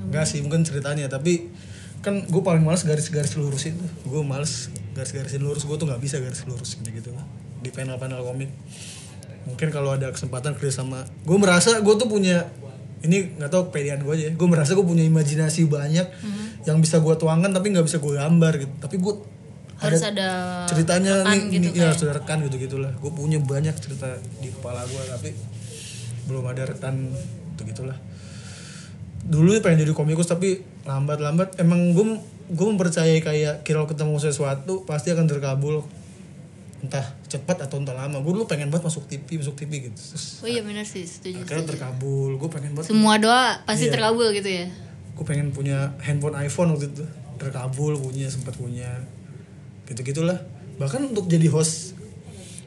Enggak sih mungkin ceritanya. Tapi kan gue paling males garis-garis lurus itu. Gue males garis-garisin lurus. Gue tuh nggak bisa garis lurus gitu gitu. Di panel-panel komik. Mungkin kalau ada kesempatan kerja sama gue merasa gue tuh punya ini nggak tahu kepedean gue aja ya. gue merasa gue punya imajinasi banyak yang bisa gue tuangkan tapi nggak bisa gue gambar gitu. Tapi gue Harus ada ceritanya rekan nih gitu ya kayak. sudah rekan gitu gitulah gue punya banyak cerita di kepala gue tapi belum ada rekan gitu gitulah dulu pengen jadi komikus tapi lambat lambat emang gue gue mempercayai kayak kalau ketemu sesuatu pasti akan terkabul entah cepat atau entah lama gue dulu pengen banget masuk TV masuk TV gitu terus Oh iya benar sih, setuju. akhirnya terkabul gue pengen banget Semua doa pasti Iya. terkabul gitu ya. gue pengen punya handphone iPhone waktu itu terkabul punya sempat punya gitu gitulah bahkan untuk jadi host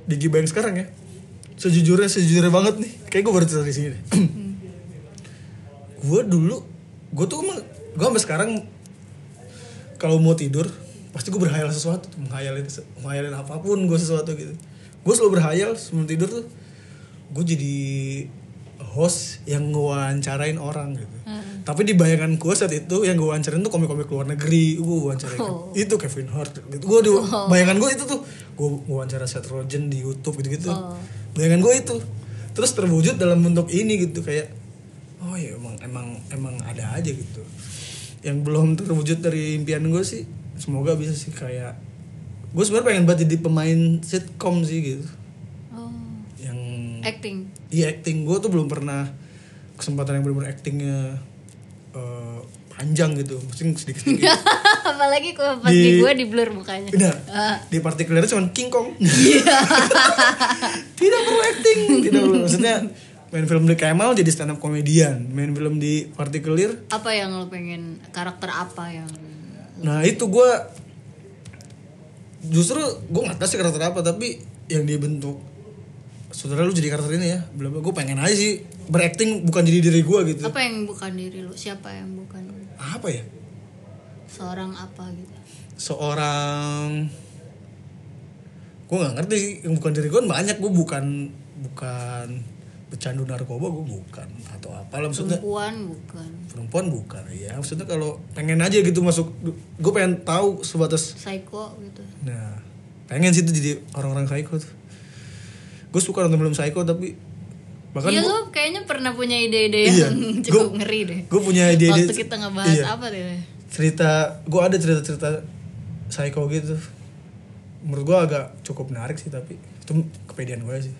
di Gibank sekarang ya sejujurnya sejujurnya banget nih. Kayak gue baru cerita di sini. Gue dulu gue tuh emang gue sampai sekarang kalau mau tidur pasti gue berhayal sesuatu tuh, menghayalin menghayalin apa pun gue sesuatu gitu. Gue selalu berhayal sebelum tidur tuh. Gue jadi host yang ngewawancarain orang gitu tapi di bayangan gue saat itu yang gue wawancarain tuh komik-komik luar negeri. Gue wawancarain Oh. itu Kevin Hart. Gitu. Gue di bayangan gue itu tuh gue wawancara Seth Rogen di YouTube gitu-gitu. Oh. bayangan gue itu. Terus terwujud dalam bentuk ini gitu kayak oh ya emang emang emang ada aja gitu. Yang belum terwujud dari impian gue sih semoga bisa sih kayak gue sebenarnya pengen banget jadi pemain sitcom sih gitu. Oh, yang acting. iya acting. Gue tuh belum pernah kesempatan yang benar-benar actingnya eh, panjang gitu mesti sedikit sedikit Apalagi kalau pas Di- gue di blur mukanya. Benar. Ah. Di partikulernya cuma King Kong. tidak perlu acting, tidak perlu. Maksudnya main film di Kemal jadi stand up komedian, main film di partikulir. Apa yang lo pengen karakter apa yang Nah itu gue justru gue nggak tahu sih karakter apa tapi yang dibentuk saudara lu jadi karakter ini ya belum gue pengen aja sih berakting bukan jadi diri gue gitu apa yang bukan diri lo? Siapa yang bukan lo? apa ya Seorang apa gitu. seorang gue nggak ngerti sih yang bukan diri gue banyak gue bukan bukan pecandu narkoba gue bukan atau apalah maksudnya Perempuan bukan. perempuan bukan ya maksudnya kalau pengen aja gitu masuk gue pengen tahu sebatas Psycho gitu. nah pengen sih tuh jadi orang-orang psycho tuh gue suka nonton film psycho tapi bahkan Iya gua- lo kayaknya pernah punya ide-ide Iya. yang cukup Gua- ngeri deh. gue punya ide Waktu kita ngebahas iya. apa deh? cerita gue ada cerita-cerita psycho gitu menurut gue agak cukup menarik sih tapi itu kepedean gue sih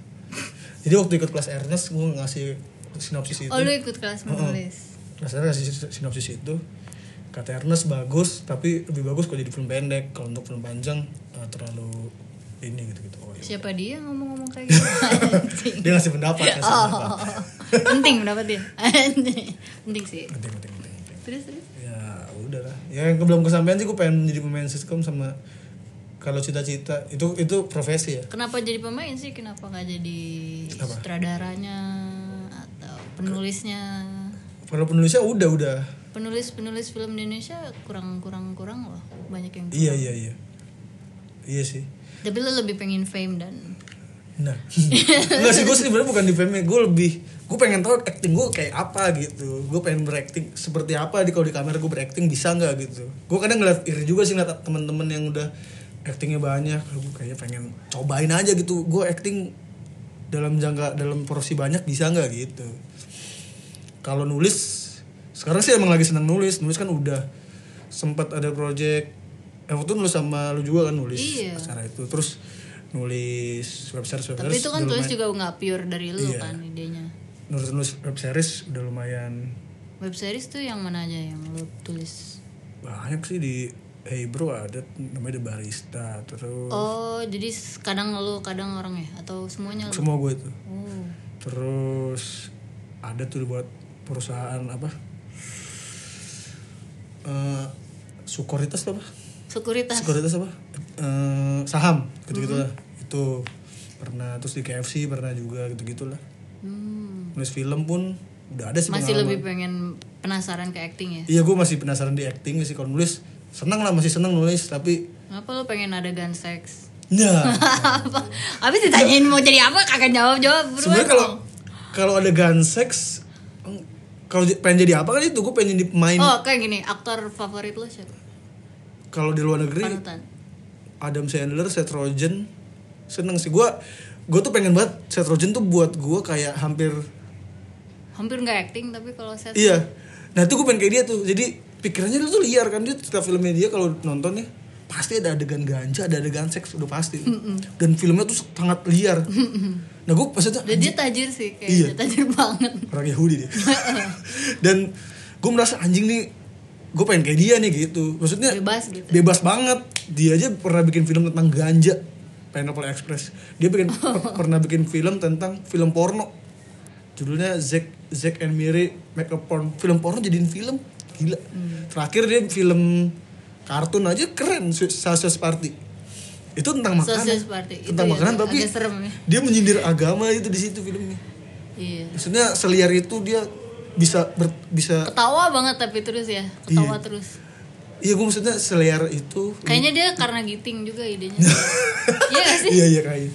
jadi waktu ikut kelas Ernest gue ngasih sinopsis itu Oh lu ikut kelas menulis. kelas Ernest ngasih sinopsis itu kata Ernest bagus tapi lebih bagus kalau jadi film pendek kalau untuk film panjang terlalu ini gitu gitu oh, iya. Siapa dia ngomong-ngomong kayak gitu? Dia ngasih pendapat ngasih Oh, pendapat penting pendapat dia. Penting sih. penting penting penting, penting. Terus terus. ya udah lah ya yang belum kesampaian sih gue pengen jadi pemain sitcom sama kalau cita-cita itu itu profesi ya Kenapa jadi pemain sih? Kenapa nggak jadi Apa? sutradaranya atau penulisnya? kalau penulisnya udah udah Penulis penulis film di Indonesia kurang kurang kurang loh banyak yang. iya iya iya iya sih Tapi lo lebih pengen fame dan nah enggak sih gue sebenarnya bukan di film gue lebih gue pengen tahu acting gue kayak apa gitu. Gue pengen berakting seperti apa di kalau di kamera gue berakting bisa nggak gitu. Gue kadang ngeliat iri juga sih ngeliat temen-temen yang udah actingnya banyak. Gue kayaknya pengen cobain aja gitu. Gue acting dalam jangka dalam porsi banyak bisa nggak gitu. Kalau nulis sekarang sih emang lagi seneng nulis. Nulis kan udah sempat ada project eh waktu itu nulis sama lu juga kan nulis Iya. acara itu terus nulis web series web Tapi series itu kan tulis lumayan- juga nggak pure dari lu Iya. kan idenya. nulis nulis web series udah lumayan Web series tuh yang mana aja yang lu tulis? banyak sih di Hey Bro ada namanya The Barista terus Oh, jadi kadang lu kadang orang ya atau semuanya lu? semua gue itu Oh. terus ada tuh buat perusahaan apa Eh Sukoritas apa Sekuritas. Sekuritas apa Eh saham gitu gitu lah Mm-hmm. itu pernah terus di KFC pernah juga gitu gitulah Hmm. nulis film pun udah ada sih Masih pengalaman. lebih pengen penasaran ke acting ya? iya gue masih penasaran di acting sih kalau nulis senang lah masih senang nulis tapi Kenapa lu pengen adegan seks? nah apa? Abis ditanyain mau jadi apa kagak jawab jawab sebenarnya kalau kalau ada gun sex kalau pengen jadi apa kan itu gue pengen jadi pemain Oh kayak gini aktor favorit lo siapa? Kalau di luar negeri Panutan. Adam Sandler, Seth Rogen seneng sih. Gue gue tuh pengen banget Seth Rogen tuh buat gue kayak hampir Hampir nggak acting tapi kalau saya iya. Nah itu gue pengen kayak dia tuh. Jadi pikirannya tuh liar kan. Dia setiap filmnya dia kalau nonton ya pasti ada adegan ganja ada adegan seks udah pasti. Dan filmnya tuh sangat liar. Nah gue maksudnya Dan dia tajir sih kayaknya Iya. tajir banget. orang Yahudi dia. Dan gue merasa anjing nih gue pengen kayak dia nih gitu. Maksudnya Bebas gitu. bebas banget. Dia aja pernah bikin film tentang ganja. Pineapple Express. Dia bikin per- pernah bikin film tentang film porno. Judulnya Zack Zack and Miri Make a Porn. Film porno jadiin film. Gila. Terakhir dia film kartun aja keren Sausage Party. Itu tentang makanan. Sausage Party. Itu tentang ya, makanan tapi agak serem ya. dia menyindir agama itu di situ filmnya. Iya. maksudnya seliar itu dia bisa ber- bisa Ketawa banget tapi terus ya, ketawa Iya. terus. iya gue maksudnya seliar itu Kayaknya dia karena giting juga idenya. Iya gak sih? iya iya kayak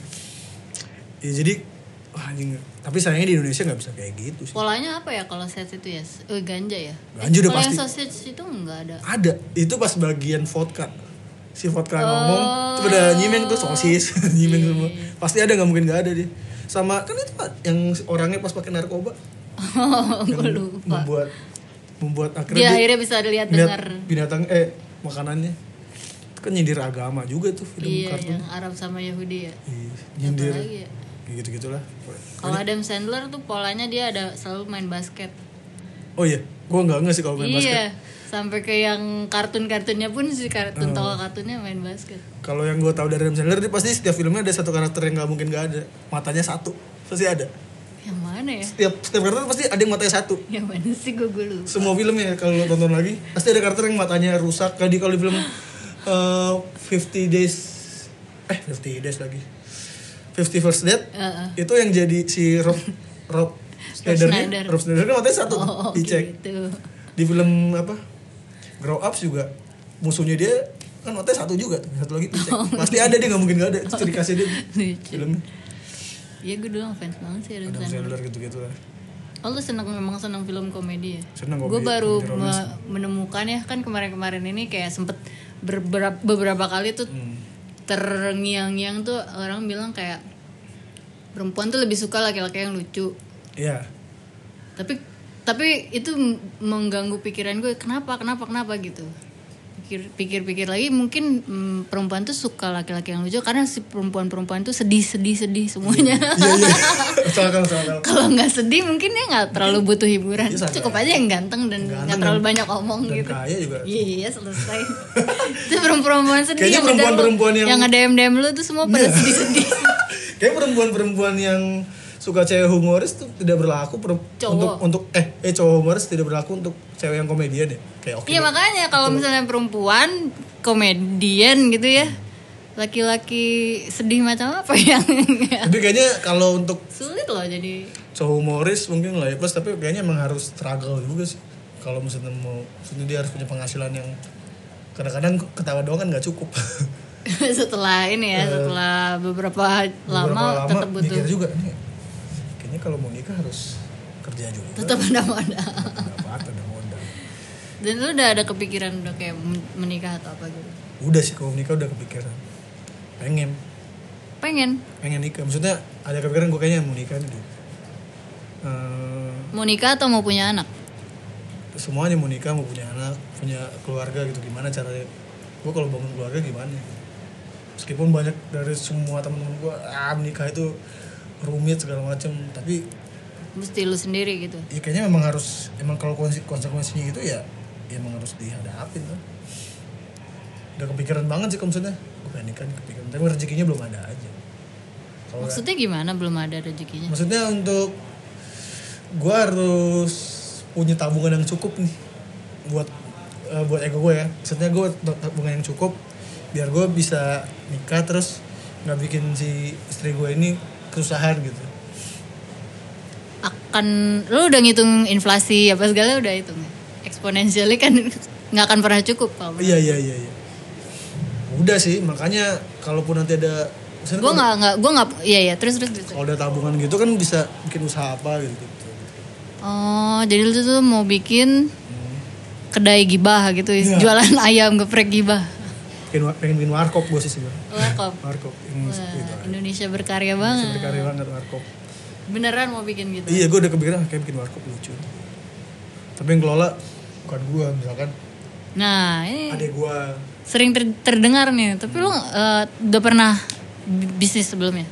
ya jadi wah anjing tapi sayangnya di Indonesia nggak bisa kayak gitu sih Polanya apa ya kalau set itu ya? Oh, ganja ya? Ganja udah kalau yang pasti. sausage itu enggak ada. ada itu pas bagian vodka si vodka Oh. ngomong itu pada nyimeng tuh sosis nyimeng Iya, semua pasti ada nggak mungkin nggak ada dia sama kan itu Pak, yang orangnya pas pakai narkoba Oh, gue lupa. membuat membuat Dia akhirnya akhirnya bisa dilihat dengar. binatang eh makanannya itu kan nyindir agama juga tuh film Iya, kartun yang Arab sama Yahudi ya. Iya, nyindir lagi ya? gitu gitulah Kalau Adam Sandler tuh polanya dia ada selalu main basket. oh iya gua nggak nggak sih kalau main basket iya, sampai ke yang kartun-kartunnya pun si kartun Oh. tawa kartunnya main basket. Kalau yang gue tahu dari Adam Sandler dia pasti setiap filmnya ada satu karakter yang nggak mungkin nggak ada. Matanya satu. Pasti ada. Mana ya? Setiap setiap karakter pasti ada yang matanya satu. Yang mana sih gue gue lupa. Semua filmnya kalau lo tonton lagi pasti ada karakter yang matanya rusak. Tadi kalau di film eh 50 Days eh 50 Days lagi. 50 First Date Heeh. itu yang jadi si Rob Rob Schneider. Rob Schneider kan matanya satu Oh, dicek. gitu. Di film apa? Grow Ups juga musuhnya dia kan matanya satu juga satu lagi dicek. Pasti ada dia nggak mungkin nggak ada. Khasnya dia filmnya. Iya gue dulu fans banget sih Adam Adam Sandler. Gitu-gitu lah. Oh lu seneng memang seneng film komedi ya? Seneng Gue komedi, baru komedi romance. me- menemukan ya kan kemarin-kemarin ini kayak sempet beberapa, beberapa kali tuh Hmm. terngiang-ngiang tuh orang bilang kayak perempuan tuh lebih suka laki-laki yang lucu. Iya. Tapi tapi itu mengganggu pikiran gue kenapa kenapa kenapa gitu. Pikir pikir-pikir lagi mungkin mm, perempuan tuh suka laki-laki yang lucu karena si perempuan-perempuan tuh sedih-sedih sedih semuanya. Iya iya. Soalnya soalnya. kalau nggak sedih mungkin dia nggak terlalu butuh hiburan Iya, sadar. cukup aja yang ganteng dan nggak terlalu dan- banyak omong dan gitu kaya juga. iya selesai itu perempuan sedih Kayaknya yang ada perempuan-perempuan yang- yang ada DM lu tuh semua pada Iya. sedih sedih Kayak perempuan-perempuan yang suka cewek humoris tuh tidak berlaku per- Cowok. untuk untuk eh eh cowok humoris tidak berlaku untuk cewek yang komedian ya. Kayak oke. iya makanya kalau misalnya perempuan komedian gitu ya laki-laki sedih macam apa yang Tapi kayaknya kalau untuk sulit loh jadi cowok humoris mungkin lah ya plus tapi kayaknya emang harus struggle juga sih. Kalau misalnya mau maksudnya dia harus punya penghasilan yang kadang-kadang ketawa doang kan nggak cukup. setelah ini ya setelah beberapa lama, Beberapa tetap butuh juga nih. Kayaknya kalau mau nikah harus kerja juga. Tetap ada modal. dapat ada modal. Dan lu udah ada kepikiran udah kayak men- menikah atau apa gitu? udah sih kalau nikah udah kepikiran. Pengen. Pengen? Pengen nikah. Maksudnya ada kepikiran gue kayaknya mau nikah nih. Eh, mau nikah atau mau punya anak? semuanya mau nikah mau punya anak punya keluarga gitu. Gimana caranya? Gue kalau bangun keluarga gimana? Meskipun banyak dari semua teman-teman gue ah menikah itu rumit segala macam tapi Mesti lu sendiri gitu. ya kayaknya memang harus emang kalau konse- konsekuensinya gitu ya, ya emang harus dihadapin tuh udah kepikiran banget sih kalau misalnya gue pengen nikah kepikiran tapi rezekinya belum ada aja nggak- Maksudnya gimana belum ada rezekinya? maksudnya untuk gue harus punya tabungan yang cukup nih buat eh, buat ego gue ya maksudnya gue tabungan yang cukup biar gue bisa nikah terus nggak bikin si istri gue ini kesusahan gitu Akan lu udah ngitung inflasi apa segala udah hitung ya? Exponentially kan nggak akan pernah cukup kalau iya iya iya iya udah sih makanya kalaupun nanti ada gue nggak nggak gue nggak iya iya terus terus terus kalau ada tabungan gitu kan bisa bikin usaha apa gitu gitu oh jadi lu tuh mau bikin Hmm. kedai gibah gitu Iya. jualan ayam geprek gibah pengen, pengen bikin warkop gue sih sebenarnya. Warkop? Warkop. Yang Wah, gitu Indonesia berkarya banget. Berkarya banget warkop. Beneran mau bikin gitu? Iya, gue udah kepikiran kayak bikin warkop lucu. Tapi yang kelola bukan gue, misalkan. Nah ini adek gue. sering ter- terdengar nih. Tapi lu eh, udah pernah bi- bisnis sebelumnya?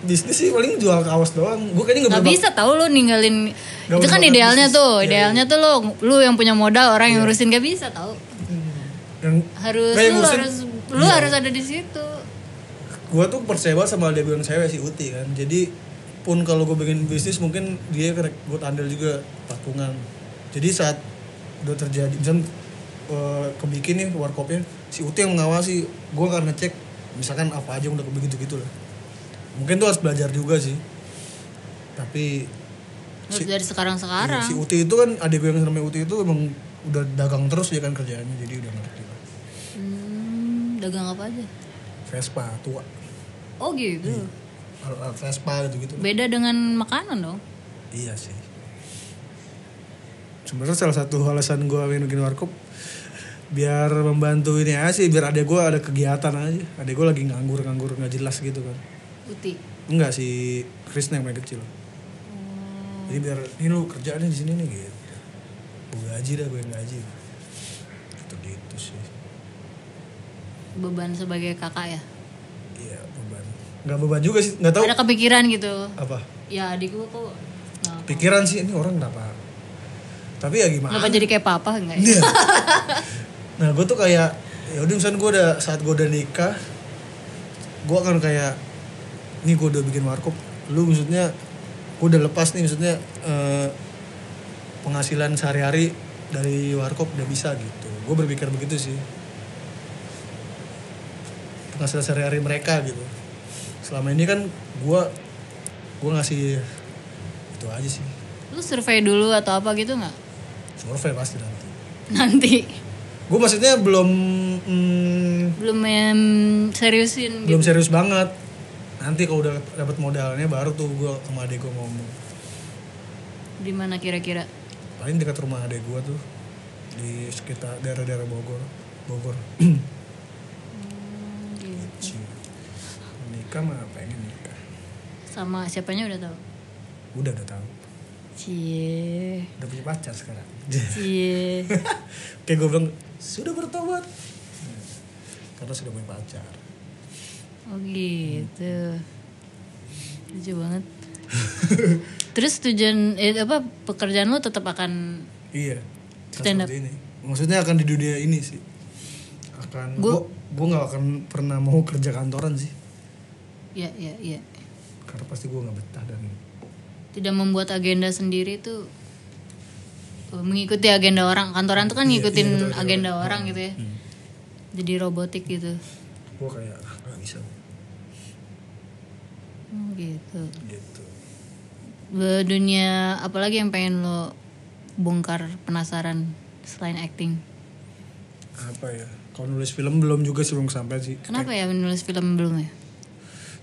Bisnis sih paling jual kaos doang. Gue kayaknya nggak bisa tahu lu ninggalin Gak itu kan idealnya bisnis. tuh. Iya, idealnya tuh lu lu yang punya modal orang yang ngurusin. Gak bisa tahu Yang harus lu harus lu Iya. harus ada di situ gue tuh percaya banget sama dia bilang cewek si Uti kan. Jadi pun kalau gue bikin bisnis mungkin dia gue andil juga patungan. Jadi saat udah terjadi, misal eh, kebikin nih warkopnya, si Uti yang mengawasi, gue akan ngecek misalkan apa aja yang udah kebegitu gitu lah. Mungkin tuh harus belajar juga sih. Tapi harus dari sekarang sekarang Iya, si Uti itu kan adik gue yang namanya Uti itu emang udah dagang terus ya kan kerjaannya jadi udah ngerti dagang apa aja? Vespa tua. Oh gitu. Alat Vespa gitu gitu beda dengan makanan dong. Iya sih. Sebenarnya salah satu alasan gue pengen bikin warkop biar membantu ini aja sih biar adek gue ada kegiatan aja. Adek gue lagi nganggur nganggur nggak jelas gitu kan. Uti. Enggak si Krisna yang paling kecil. Jadi biar ini lu kerjaannya di sini nih gitu. Gue gaji dah gue yang gaji gitu gitu sih beban sebagai kakak ya Iya beban. Nggak beban juga sih, nggak tahu ada kepikiran gitu apa. ya adik gua kok nah, Pikiran sih ini orang kenapa? Tapi ya gimana? kenapa jadi kayak papa enggak ya? Iya. nah gue tuh kayak ya udah misalnya gue udah saat gue udah nikah, gue akan kayak nih gue udah bikin warkop, lu maksudnya gue udah lepas nih maksudnya eh, penghasilan sehari-hari dari warkop udah bisa gitu. Gue berpikir begitu sih. Penghasilan sehari-hari mereka gitu. Selama ini kan gue gue ngasih itu aja sih. lu survei dulu atau apa gitu nggak Survei pasti nanti. nanti Gue maksudnya belum mm, belum em, seriusin gitu. belum serius banget. Nanti kalau udah dapat modalnya baru tuh gue sama adek gue ngomong. di mana kira-kira Paling dekat rumah adek gue tuh di sekitar daerah-daerah Bogor. Bogor. Gitu. Nikah mah pengen nikah. sama siapanya udah tahu Udah udah tahu. cie Udah punya pacar sekarang. cie Kayak gue bilang sudah bertobat. Karena sudah punya pacar. oh gitu lucu banget terus tujuan eh, apa pekerjaan lu tetap akan Iya. Stand up. Ini. Maksudnya akan di dunia ini sih. Akan gue gue nggak akan pernah mau kerja kantoran sih. Ya ya ya Karena pasti gue nggak betah dan tidak membuat agenda sendiri tuh eh, mengikuti agenda orang kantoran tuh kan Iya, ngikutin iya, betul, agenda betul. orang gitu ya Hmm. jadi robotik gitu gue kayak ah, nggak bisa oh, gitu gitu. Dunia apalagi yang pengen lo bongkar penasaran selain acting Apa ya? Kalau nulis film belum juga sih belum sampai sih. kenapa ya menulis film belum ya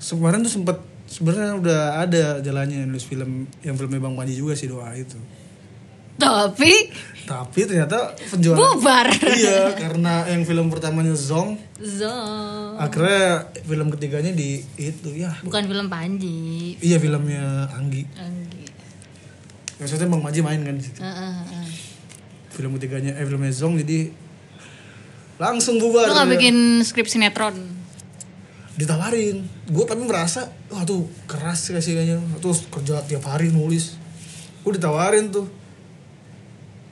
Kemarin tuh sempet sebenarnya udah ada jalannya nulis film yang filmnya Bang Panji juga sih doa itu Tapi tapi ternyata penjualan bubar. iya karena yang film pertamanya Zong Zong. akhirnya film ketiganya di itu ya Bukan film Panji. iya filmnya Anggi Anggi. maksudnya Bang Panji main kan di situ Heeh, heeh. film ketiganya eh filmnya Zong jadi langsung bubar Lu gak ya. bikin skrip sinetron? Ditawarin. Gue tapi merasa wah tuh keras sih kayaknya terus kerja tiap hari nulis. Gue ditawarin tuh.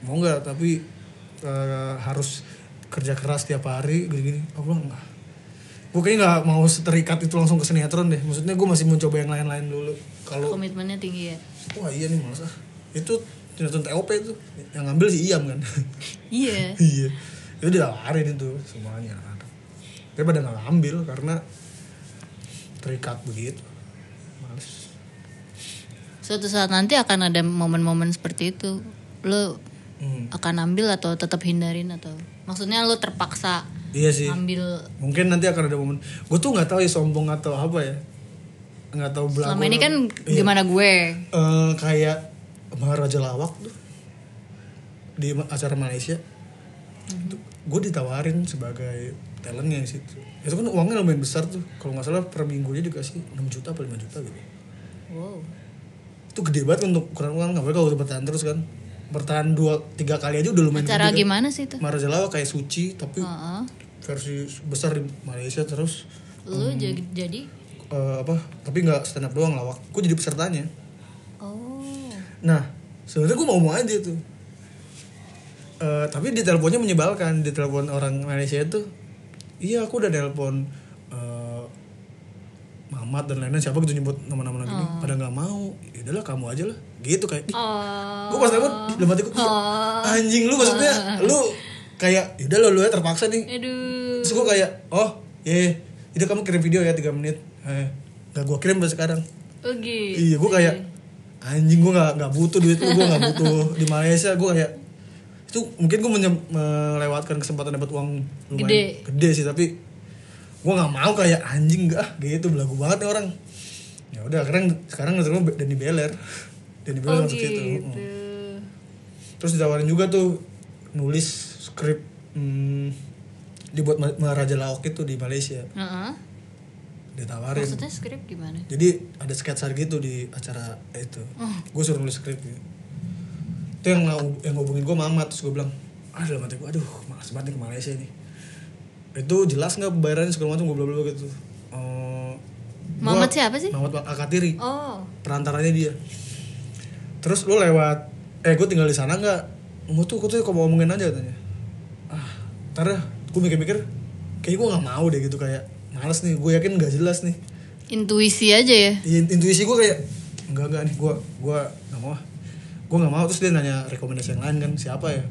Mau nggak tapi eh, harus kerja keras tiap hari gini-gini. Aku bilang enggak. Gue kayaknya nggak mau terikat itu langsung ke sinetron deh. Maksudnya gue masih mencoba yang lain-lain dulu. Kalau Komitmennya tinggi ya. wah iya nih masa. Itu sinetron TOP itu yang ngambil si Iam kan? Iya. iya. Itu ditawarin itu semuanya. Tapi pada nggak ngambil karena terikat begitu. Males. Suatu saat nanti akan ada momen-momen seperti itu. Lu Hmm. akan ambil atau tetap hindarin atau maksudnya lu terpaksa iya sih. ambil? Mungkin nanti akan ada momen. Gue tuh nggak tahu ya sombong atau apa ya. Nggak tahu belagu selama ini kan Iya. gimana gue? Eh, kayak Maharaja Lawak tuh. Di acara Malaysia. Gue ditawarin sebagai talentnya di situ. Itu kan uangnya lumayan besar tuh. Kalau nggak salah per minggunya dikasih 6 juta atau 5 juta gitu. Wow. Itu gede banget untuk ukuran uang. Apalagi kalau udah bertahan terus kan. Bertahan dua tiga kali aja udah lumayan cara gede kan. gimana sih itu? Maharaja Lawak kayak suci tapi Heeh. versi besar di Malaysia terus. Lu jadi jadi? Eh, apa? Tapi nggak stand up doang lawak gue jadi pesertanya. Oh. Nah, sebenarnya gue mau ngomong aja tuh. Eh, tapi di teleponnya menyebalkan. Di telepon orang Malaysia itu. Iya, aku udah telepon eh, Mamat dan lain-lain siapa gitu nyebut nama-nama lagi pada nggak mau. Ya udahlah kamu aja lah. Gitu kayak. oh Gue pas telepon dalam hatiku, "Iya, anjing lu maksudnya lu kayak yaudah lo lu ya terpaksa nih. aduh Terus gue kayak, oh iya, itu kamu kirim video ya 3 menit. Eh, gak gue kirim sampai sekarang. oh gitu Iya, gue kayak anjing gue nggak nggak butuh duit lu, gue nggak butuh di Malaysia gue kayak itu mungkin gue melewatkan kesempatan dapat uang lumayan Gede. gede sih tapi gue nggak mau kayak anjing gak gitu belagu banget nih orang ya udah sekarang sekarang terima Dani Beler Dani Beler oh masuk situ gitu Mm. terus ditawarin juga tuh nulis skrip hmm, dibuat Ma- Maharaja Laok itu di Malaysia Heeh. ditawarin maksudnya skrip gimana jadi ada sketsa gitu di acara itu Oh. gue suruh nulis skrip gitu. Itu yang yang ngubungin gue Mamat terus gue bilang ah dalam hati gue aduh malas banget nih ke Malaysia nih itu jelas nggak pembayarannya segala macam gue bla bla gitu. Gua- Mamat siapa sih? Mamat Akatiri. Oh. Perantaranya dia. Terus lu lewat eh gue tinggal di sana nggak? Mau tuh gue tuh kok mau ngomongin aja katanya. Ah ntar dah gue mikir-mikir kayak gue nggak mau deh gitu kayak males nih gue yakin nggak jelas nih. Intuisi aja ya? Iya, intuisi gue kayak enggak enggak gue gue nggak mau ah. Gue nggak mau. Terus dia nanya rekomendasi yang lain kan siapa ya?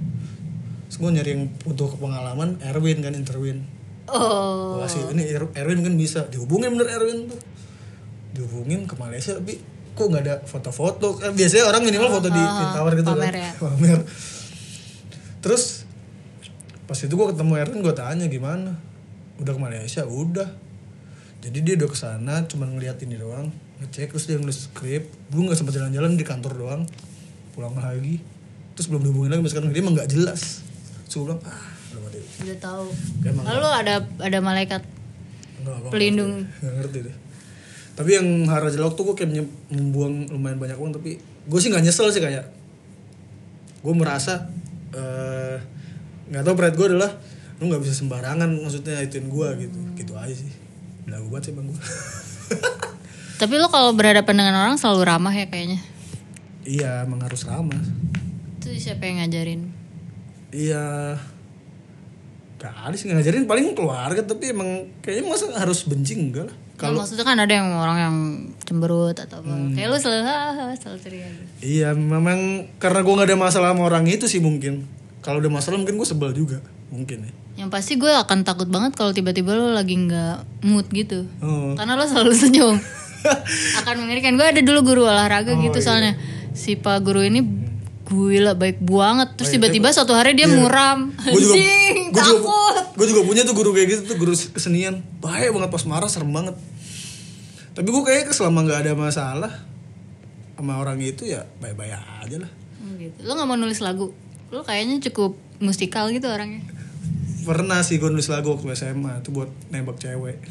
Terus gue nyari yang butuh pengalaman Erwin kan Interwin oh. Wah sih ini Er- Erwin kan bisa. Dihubungin bener Erwin tuh. Dihubungin ke Malaysia tapi kok nggak ada foto-foto? Kan biasanya orang minimal foto di, ditawar gitu pamer kan ya. pamer. Terus pas itu gue ketemu Erwin gue tanya gimana? Udah ke Malaysia? Udah. Jadi dia udah ke sana cuma ngeliat ini doang ngecek terus dia nulis skrip. Belum nggak sempat jalan-jalan di kantor doang pulang lagi. Terus belum dihubungin lagi sekarang. Dia emang nggak jelas. Terus gue bilang ah belum ada udah tahu. Emang lalu ada ada malaikat Enggak, Pelindung. nggak ngerti. Deh. Tapi yang Hara Jelok tuh gue kayak membuang lumayan banyak uang tapi gue sih nggak nyesel sih kayak gue merasa eh, nggak tahu pride gue adalah lu nggak bisa sembarangan maksudnya ituin gue gitu. Gitu aja sih. Belagu banget sih bang gue tapi lo kalau berhadapan dengan orang selalu ramah ya kayaknya iya emang harus ramah itu siapa yang ngajarin iya gak ada sih ngajarin paling keluarga tapi emang kayaknya masa harus benci enggak lah kalau maksudnya kan ada yang orang yang cemberut atau apa Hmm. kayak lo selalu selalu ceria gitu. Iya, memang karena gue nggak ada masalah sama orang itu sih mungkin. Kalau ada masalah mungkin gue sebel juga, mungkin ya. yang pasti gue akan takut banget kalau tiba-tiba lo lagi nggak mood gitu Oh. karena lo selalu senyum akan mengerikan gue ada dulu guru olahraga Oh, gitu iya. soalnya si pak guru ini gila baik banget terus Oh, iya, tiba-tiba suatu hari dia Iya. muram Gue juga, anjing gue juga, takut gue juga punya tuh guru kayak gitu tuh guru kesenian. Baik banget pas marah serem banget. Tapi gue kayaknya selama nggak ada masalah sama orang itu ya baik-baik aja lah. Oh, gitu. Lo nggak mau nulis lagu? Lo kayaknya cukup musikal gitu orangnya. Pernah sih gue nulis lagu waktu SMA itu buat nembak cewek.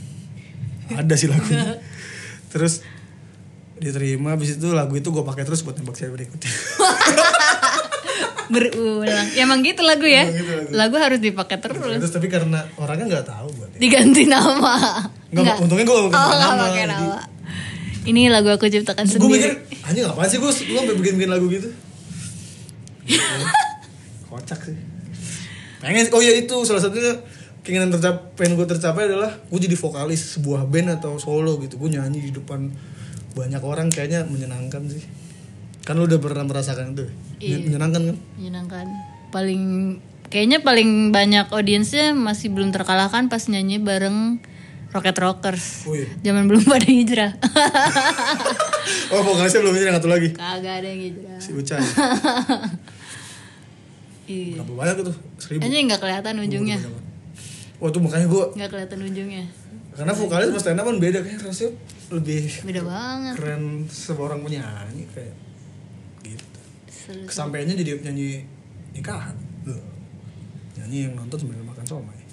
Ada sih lagunya. Terus diterima habis itu lagu itu gue pakai terus buat nembak cewek berikutnya. Berulang. Ya emang gitu lagu ya. Gitu lagu. lagu. harus dipakai terus. terus tapi karena orangnya nggak tahu buat Diganti nama. Nggak, untungnya gue nggak Oh, pakai nggak nama, pakai jadi- nama. Ini lagu aku ciptakan gue mikir sendiri. anjing ngapain sih gue gue sampai bikin-bikin lagu gitu kocak sih pengen oh ya itu salah satunya keinginan tercapai pengen gue tercapai adalah gue jadi vokalis sebuah band atau solo gitu gue nyanyi di depan banyak orang kayaknya menyenangkan sih kan lu udah pernah merasakan itu ya? Iya. menyenangkan kan Menyenangkan. Paling kayaknya paling banyak audiensnya masih belum terkalahkan pas nyanyi bareng Rocket Rockers. oh iya Zaman belum pada hijrah. oh vokalisnya belum ini satu lagi Kagak ada yang hijrah. si Ucai Iya. berapa banyak itu seribu Aja nggak kelihatan ujungnya. Wah tuh makanya gue Nggak kelihatan ujungnya. Karena vokalis sama stand up kan beda kayak rasanya lebih Beda banget. keren seorang penyanyi kayak gitu kesampaiannya jadi nyanyi nikahan Loh. nyanyi yang nonton sambil makan somai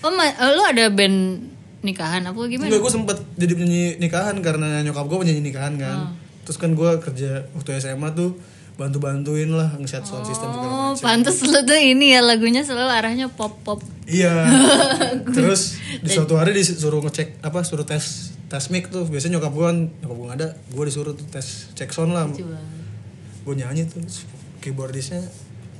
Oh, ma- oh, lu ada band nikahan apa gimana? Enggak, gue sempet jadi penyanyi nikahan karena nyokap gue penyanyi nikahan kan Oh. terus kan gue kerja waktu SMA tuh bantu-bantuin lah nge-set sound system segala Oh, macam pantes lu tuh ini ya lagunya selalu arahnya pop-pop. iya. Terus di suatu hari disuruh ngecek apa suruh tes tes mic tuh. Biasanya nyokap gue kan nyokap gue ada gue disuruh tuh tes cek sound lah. Gue nyanyi tuh keyboardisnya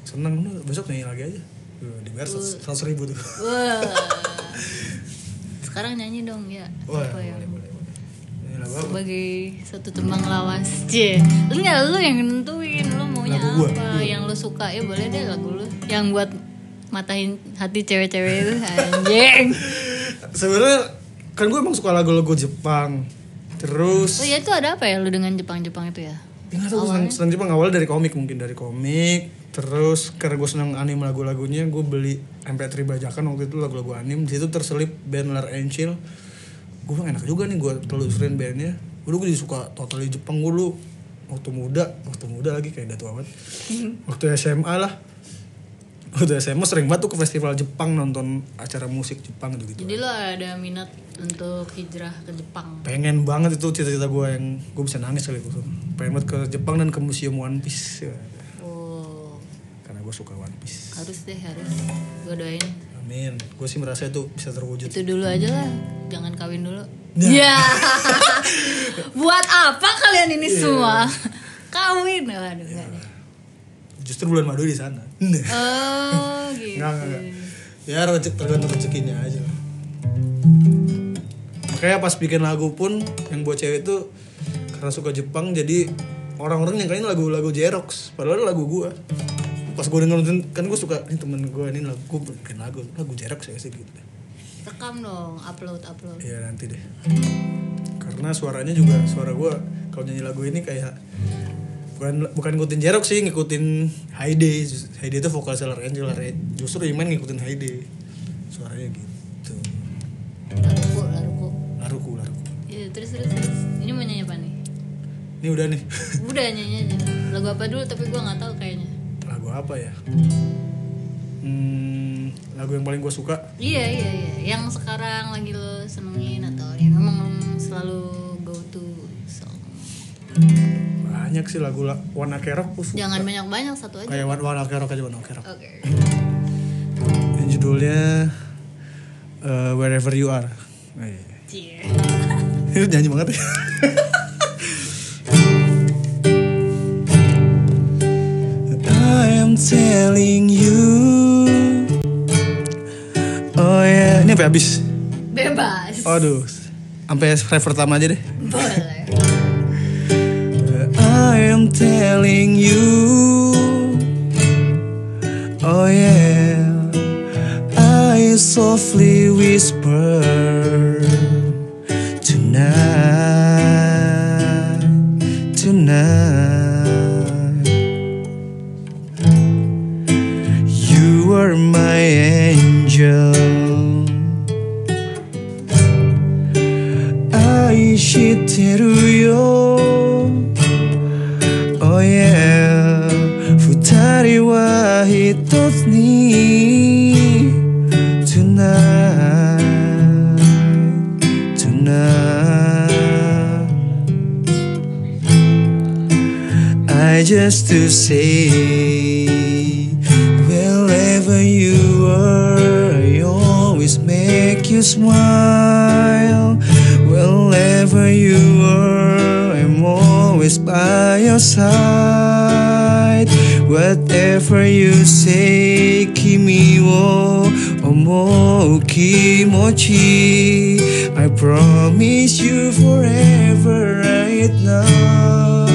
seneng. Lu besok nyanyi lagi aja. Tuh, dibayar seratus ribu tuh. Wah. Sekarang nyanyi dong ya. wah Apa boleh yang boleh boleh Nyanyi lagu apa? Sebagai satu tembang lawas. C lu nggak lu yang nentuin lu maunya Lagu gua, apa yang lu suka. Ya boleh deh lagu lu. Yang buat matahin hati cewek-cewek itu. Anjing. Sebenarnya kan gue emang suka lagu-lagu Jepang. Terus oh ya itu ada apa ya lu dengan Jepang-Jepang itu ya? Ya tahu senang, senang Jepang. Awalnya dari komik mungkin dari komik. Terus karena gue senang anime lagu-lagunya gue beli MP3 bajakan waktu itu lagu-lagu anime. Di situ terselip band Lar Angel gue bilang enak juga nih gue telusurin bandnya gue gue suka totally Jepang gue dulu. Waktu muda waktu muda lagi kayak udah tua banget. Waktu SMA lah. Waktu SMA sering banget tuh ke festival Jepang nonton acara musik Jepang gitu gitu jadi lu ada minat untuk hijrah ke Jepang? Pengen banget itu cita-cita gue yang gue bisa nangis kali gue pengen banget ke Jepang dan ke museum One Piece. Oh. Karena gue suka One Piece. Harus deh harus. Gue doain amin. Gue sih merasa itu bisa terwujud itu dulu aja lah. Jangan kawin dulu. Nah. ya buat apa kalian ini Iya. semua? Kawin. Waduh enggak deh. Justru bulan madu di sana. Oh gitu. ya rezeki tergantung rezekinya aja lah. Makanya pas bikin lagu pun yang buat cewek itu karena suka Jepang jadi orang-orang nyangkain lagu-lagu Jerox padahal lagu gue pas gue dengerin kan gue suka ini temen gue ini lagu gue bikin lagu lagu Jerox ya sih gitu rekam dong upload upload Iya nanti deh. Karena suaranya juga suara gue kalau nyanyi lagu ini kayak bukan bukan ngikutin Jerok sih ngikutin Haide. Haide itu vokal Sailor Angel. Justru Iman ngikutin Haide. Suaranya gitu. laruku laruku Laruku laruku. Iya, terus terus terus ini mau nyanyi apa nih Ini udah nih. udah nyanyi aja lagu apa dulu tapi gua nggak tahu kayaknya lagu apa ya? Hmm, lagu yang paling gue suka iya iya iya yang sekarang lagi lo senengin atau yang emang selalu go to song banyak sih lagu la- Warna Kerok jangan banyak banyak satu aja Kayak Warna, Warna Kerok aja Warna Kerok. oke Yang judulnya eh, Wherever You Are. Oh, iya. Cie. Itu nyanyi banget ya. I am telling you. Oh ya, ini sampai habis. bebas. Aduh, sampai ref pertama aja deh. boleh. I am telling you. Oh yeah. I softly whisper just to say, wherever you are, I always make you smile. Wherever you are, I'm always by your side. Whatever you say, kimi wo omo kimochi. I promise you forever right now.